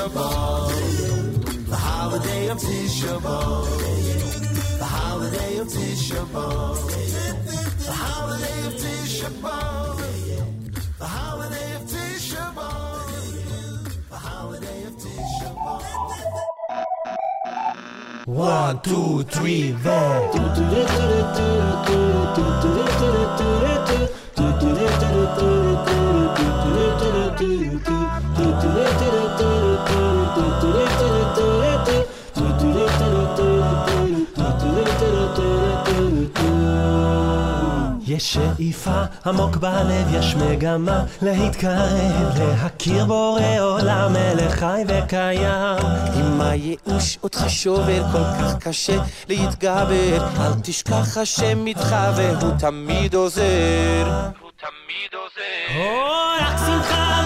The holiday of Tisha B'Av. The holiday of Tisha B'Av. The holiday of Tisha B'Av. The holiday of Tisha B'Av. The holiday of Tisha B'Av. One, two, three, then. יש שאיפה עמוק בלב, יש מגמה להתקרב, להכיר בורא עולם, מלך חי וקיים. אם הייאוש אותך שובר כל כך קשה להתגבר, אל תשכח השם איתך והוא תמיד עוזר. או, רק שמחה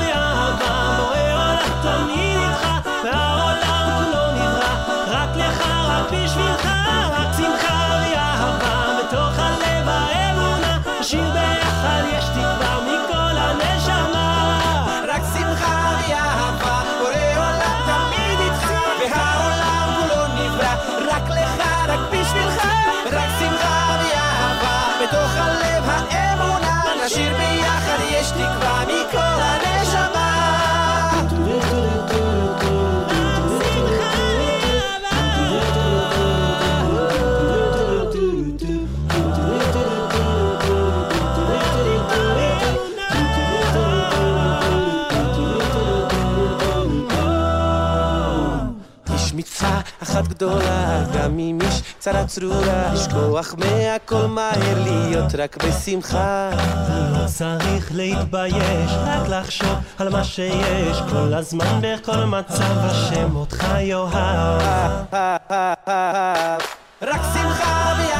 אחת גדולה, גם אם יש צרה צרורה, יש כוח מהכל מהר להיות רק בשמחה. לא צריך להתבייש, רק לחשוב על מה שיש, כל הזמן בכל מצב, השם אותך יאהב. רק שמחה ויחד.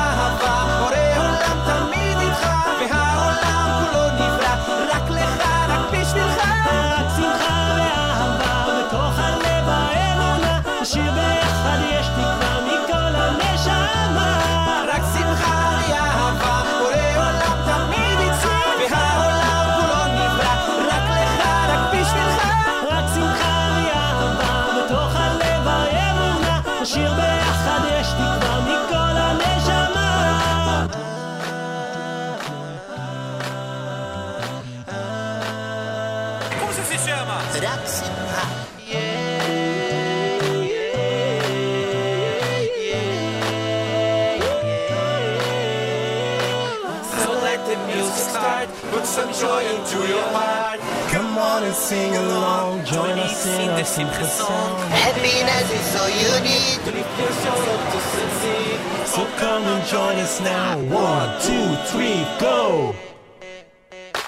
sing along, join us in our simcha song. Happiness is all you need to lift your soul up to succeed. So come and join us now. One, two, three, go.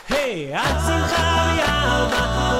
Hey, at simcha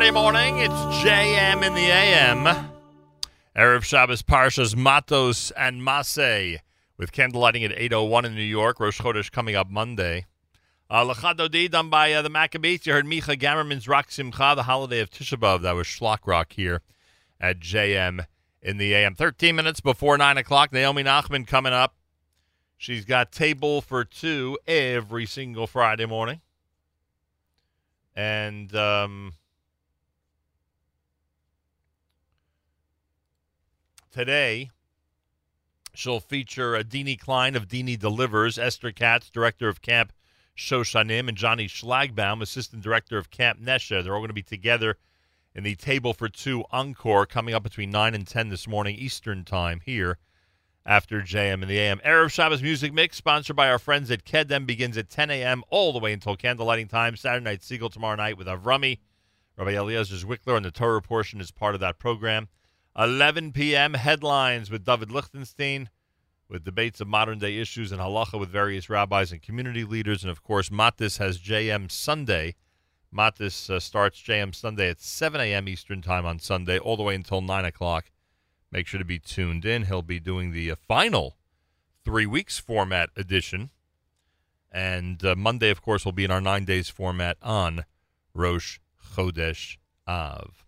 Friday morning, it's JM in the AM. Erev Shabbos Parshas Matos and Masei with candlelighting at 8.01 in New York. Rosh Chodesh coming up Monday. Uh, done by uh, the Maccabees. You heard Micha Gamerman's Rock Simcha, the holiday of Tisha B'Av. That was Shlock Rock here at JM in the AM. 13 minutes before 9 o'clock. Naomi Nachman coming up. She's got table for two every single Friday morning. And um, today, she'll feature uh, Deanie Klein of Deanie Delivers, Esther Katz, director of Camp Shoshanim, and Johnny Schlagbaum, assistant director of Camp Nesha. They're all going to be together in the Table for Two Encore coming up between 9 and 10 this morning Eastern Time here after JM and the AM. Erev Shabbos Music Mix, sponsored by our friends at Kedem, begins at 10 a.m. all the way until candlelighting time. Saturday night, Segal tomorrow night with Avrami. Rabbi Eliezer Zwickler and the Torah portion is part of that program. 11 p.m. headlines with David Lichtenstein, with debates of modern day issues and halacha with various rabbis and community leaders. And of course, Matis has JM Sunday. Matis uh, starts JM Sunday at 7 a.m. Eastern Time on Sunday, all the way until 9 o'clock. Make sure to be tuned in. He'll be doing the uh, final three weeks format edition. And uh, Monday, of course, will be in our nine days format on Rosh Chodesh Av.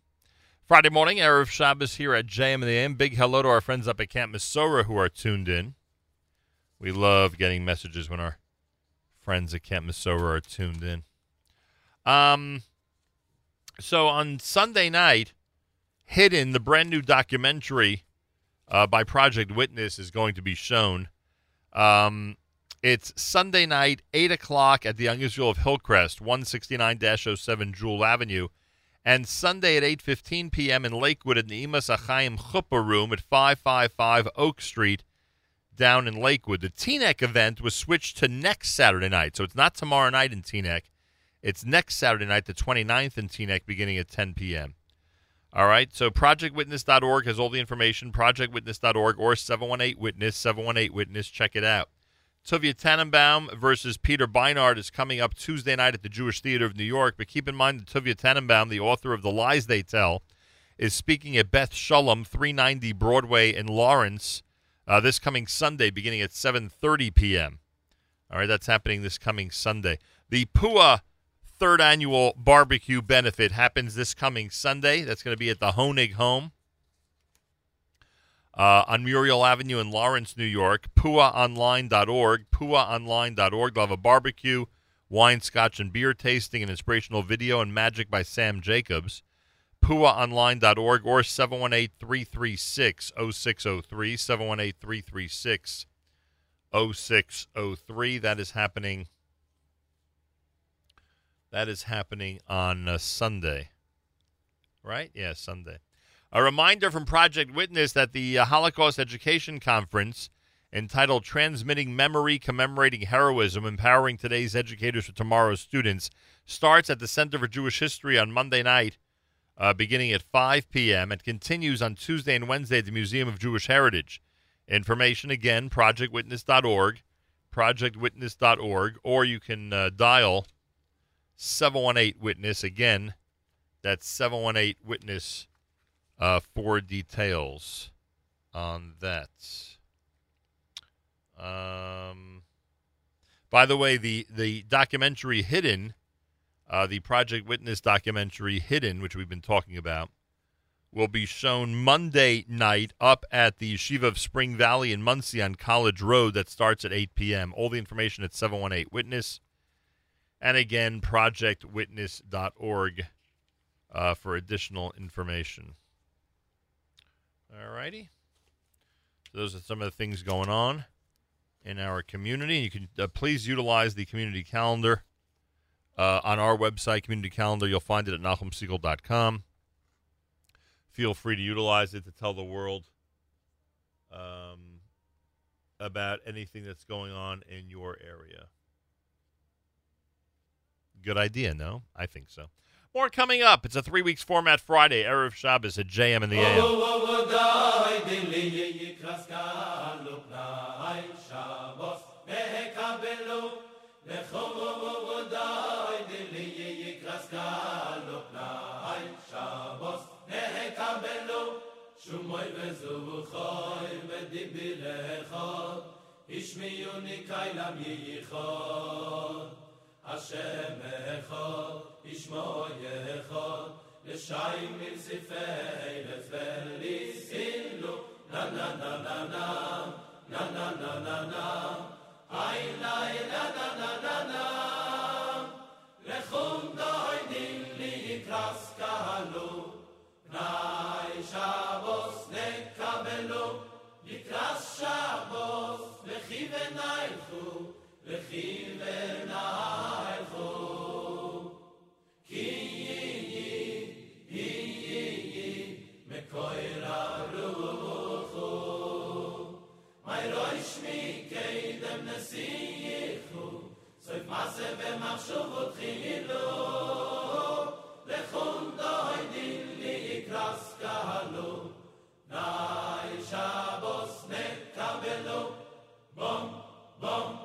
Friday morning, Erev Shabbos here at JM and the AM. Big hello to our friends up at Camp Mesorah who are tuned in. We love getting messages when our friends at Camp Mesorah are tuned in. Um, so on Sunday night, Hidden, the brand new documentary uh, by Project Witness, is going to be shown. Um, it's Sunday night, 8 o'clock at the Young Israel of Hillcrest, 169-07 Jewel Avenue, and Sunday at 8.15 p.m. in Lakewood at the Imas Achayim Chuppah Room at 555 Oak Street down in Lakewood. The Teaneck event was switched to next Saturday night, so it's not tomorrow night in Teaneck. It's next Saturday night, the 29th in Teaneck, beginning at 10 p.m. All right, so projectwitness.org has all the information, projectwitness.org or 718 Witness, 718 Witness. Check it out. Tuvia Tenenbom versus Peter Beinart is coming up Tuesday night at the Jewish Theater of New York. But keep in mind that Tuvia Tenenbom, the author of The Lies They Tell, is speaking at Beth Shalom, 390 Broadway in Lawrence, uh, this coming Sunday, beginning at 7:30 p.m. All right, that's happening this coming Sunday. The Pua third annual barbecue benefit happens this coming Sunday. That's going to be at the Honig Home uh, on Muriel Avenue in Lawrence, New York. PuaOnline.org. PuaOnline.org. They'll have a barbecue, wine, scotch, and beer tasting, an inspirational video, and magic by Sam Jacobs. PuaOnline.org or 718 336 0603. 718 336 0603. That is happening. That is happening on uh, Sunday. Right? Yeah, Sunday. A reminder from Project Witness that the uh, Holocaust Education Conference, entitled Transmitting Memory, Commemorating Heroism, Empowering Today's Educators for Tomorrow's Students, starts at the Center for Jewish History on Monday night, uh, beginning at 5 p.m., and continues on Tuesday and Wednesday at the Museum of Jewish Heritage. Information again, projectwitness.org, projectwitness.org, or you can uh, dial 718 Witness. Again, that's 718 Witness uh, for details on that. Um, by the way, the, the documentary Hidden, uh, the Project Witness documentary Hidden, which we've been talking about, will be shown Monday night up at the Yeshiva of Spring Valley in Monsey on College Road. That starts at 8 p.m. All the information at 718 Witness. And again, projectwitness.org uh, for additional information. All righty. So those are some of the things going on in our community. You can uh, please utilize the community calendar uh, on our website, community calendar. You'll find it at NachumSegal.com. Feel free to utilize it to tell the world um, about anything that's going on in your area. Good idea, no? I think so. More coming up. It's a three weeks format Friday, Erev Shabbos at JM in the AM. השם אחד, ישמו יחד, לשי מלספי נצבל ניסים נה נה נה נה נה, נה נה נה נה נה, היי לי נה נה נה נה נה, לחום דוי דין לי יקרס קהלו, נאי שבוס נקבלו, יקרס שבוס, וכי ונאי לכו, וכי ונאי מסה במחשוב ותחילו לכון דוי דין להיקרס קהלו נאי שבוס נקבלו בום בום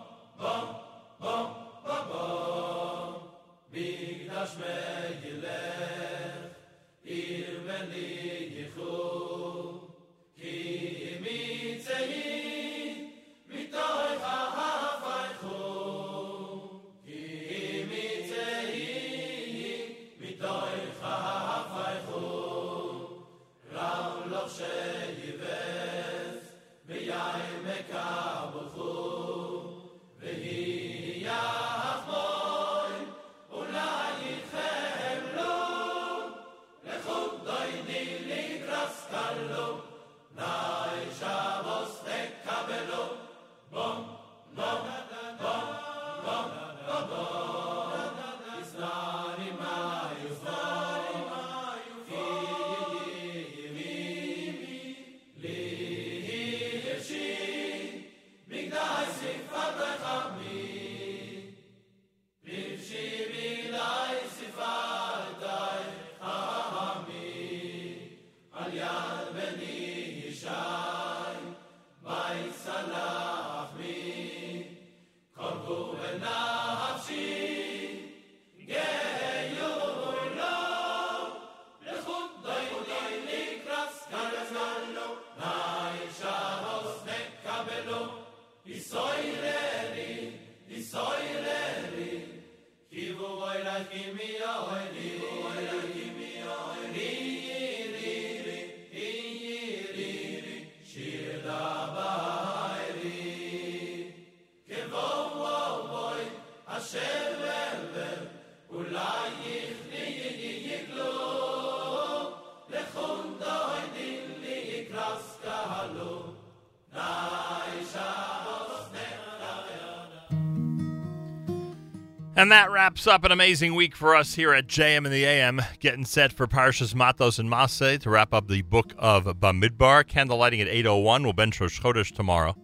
And that wraps up an amazing week for us here at JM in the AM, getting set for Parshas Matos and Masei to wrap up the book of Bamidbar. Candlelighting at 8.01. We'll bench Rosh Chodesh tomorrow.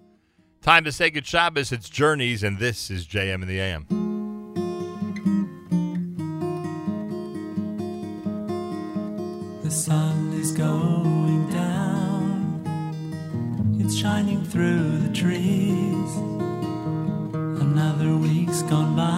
Time to say good Shabbos. It's Journeys, and this is JM in the AM. The sun is going down. It's shining through the trees. Another week's gone by.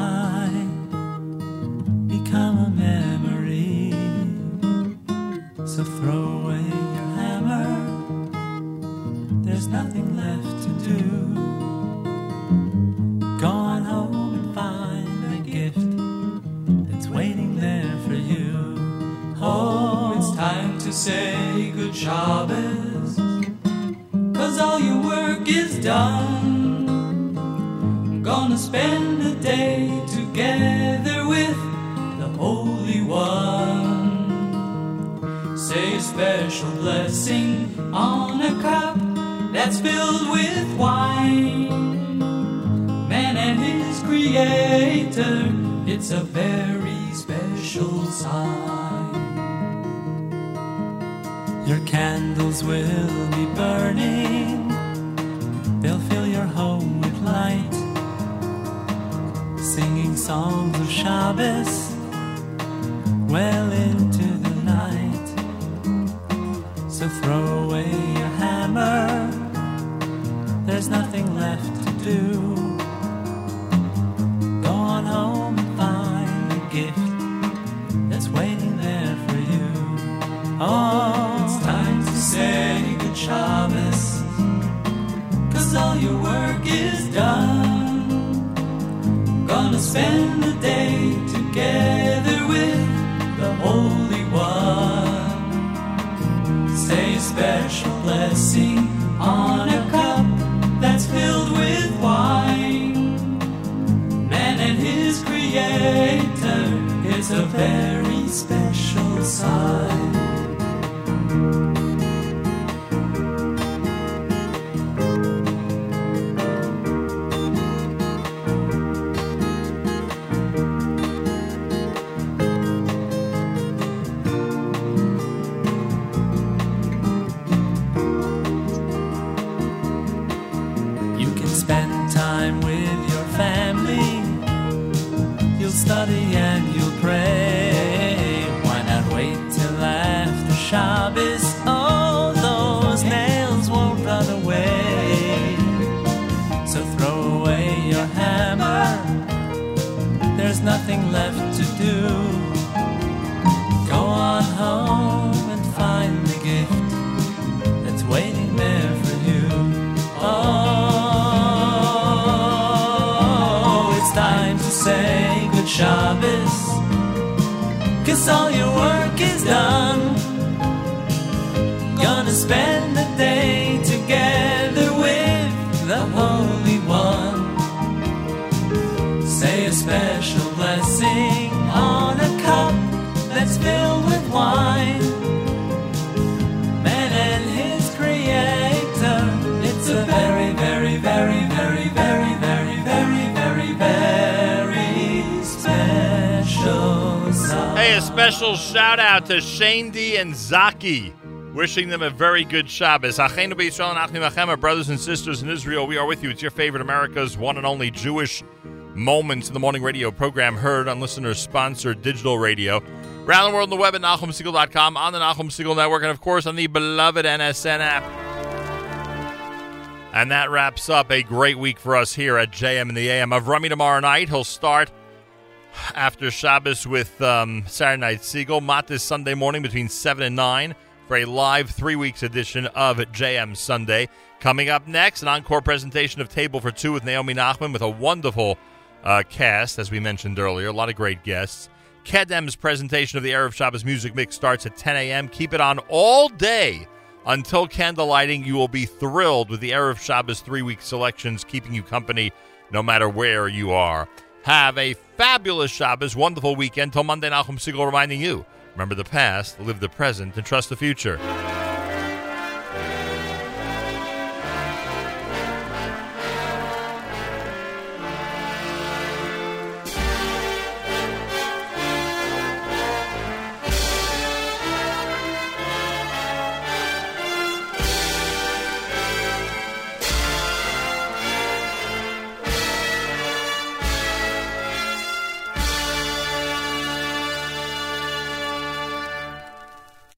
And Zaki. Wishing them a very good Shabbos. Achenu b'Yisrael and Achim brothers and sisters in Israel. We are with you. It's your favorite America's one and only Jewish Moments in the Morning radio program heard on listener-sponsored digital radio. Around the world on the web at NachumSegal.com, on the Nachum Segal Network, and of course on the beloved NSN app. And that wraps up a great week for us here at JM in the AM. Avrami tomorrow night, he'll start after Shabbos with um, Saturday Night Segal. Matis Sunday morning between 7 and 9 for a live three weeks edition of JM Sunday. Coming up next, an encore presentation of Table for Two with Naomi Nachman with a wonderful uh, cast, as we mentioned earlier. A lot of great guests. Kedem's presentation of the Erev Shabbos music mix starts at 10 a.m. Keep it on all day until candlelighting. You will be thrilled with the Erev Shabbos three week selections, keeping you company no matter where you are. Have a fabulous Shabbos, wonderful weekend. Till Monday, Nachum Segal reminding you remember the past, live the present, and trust the future.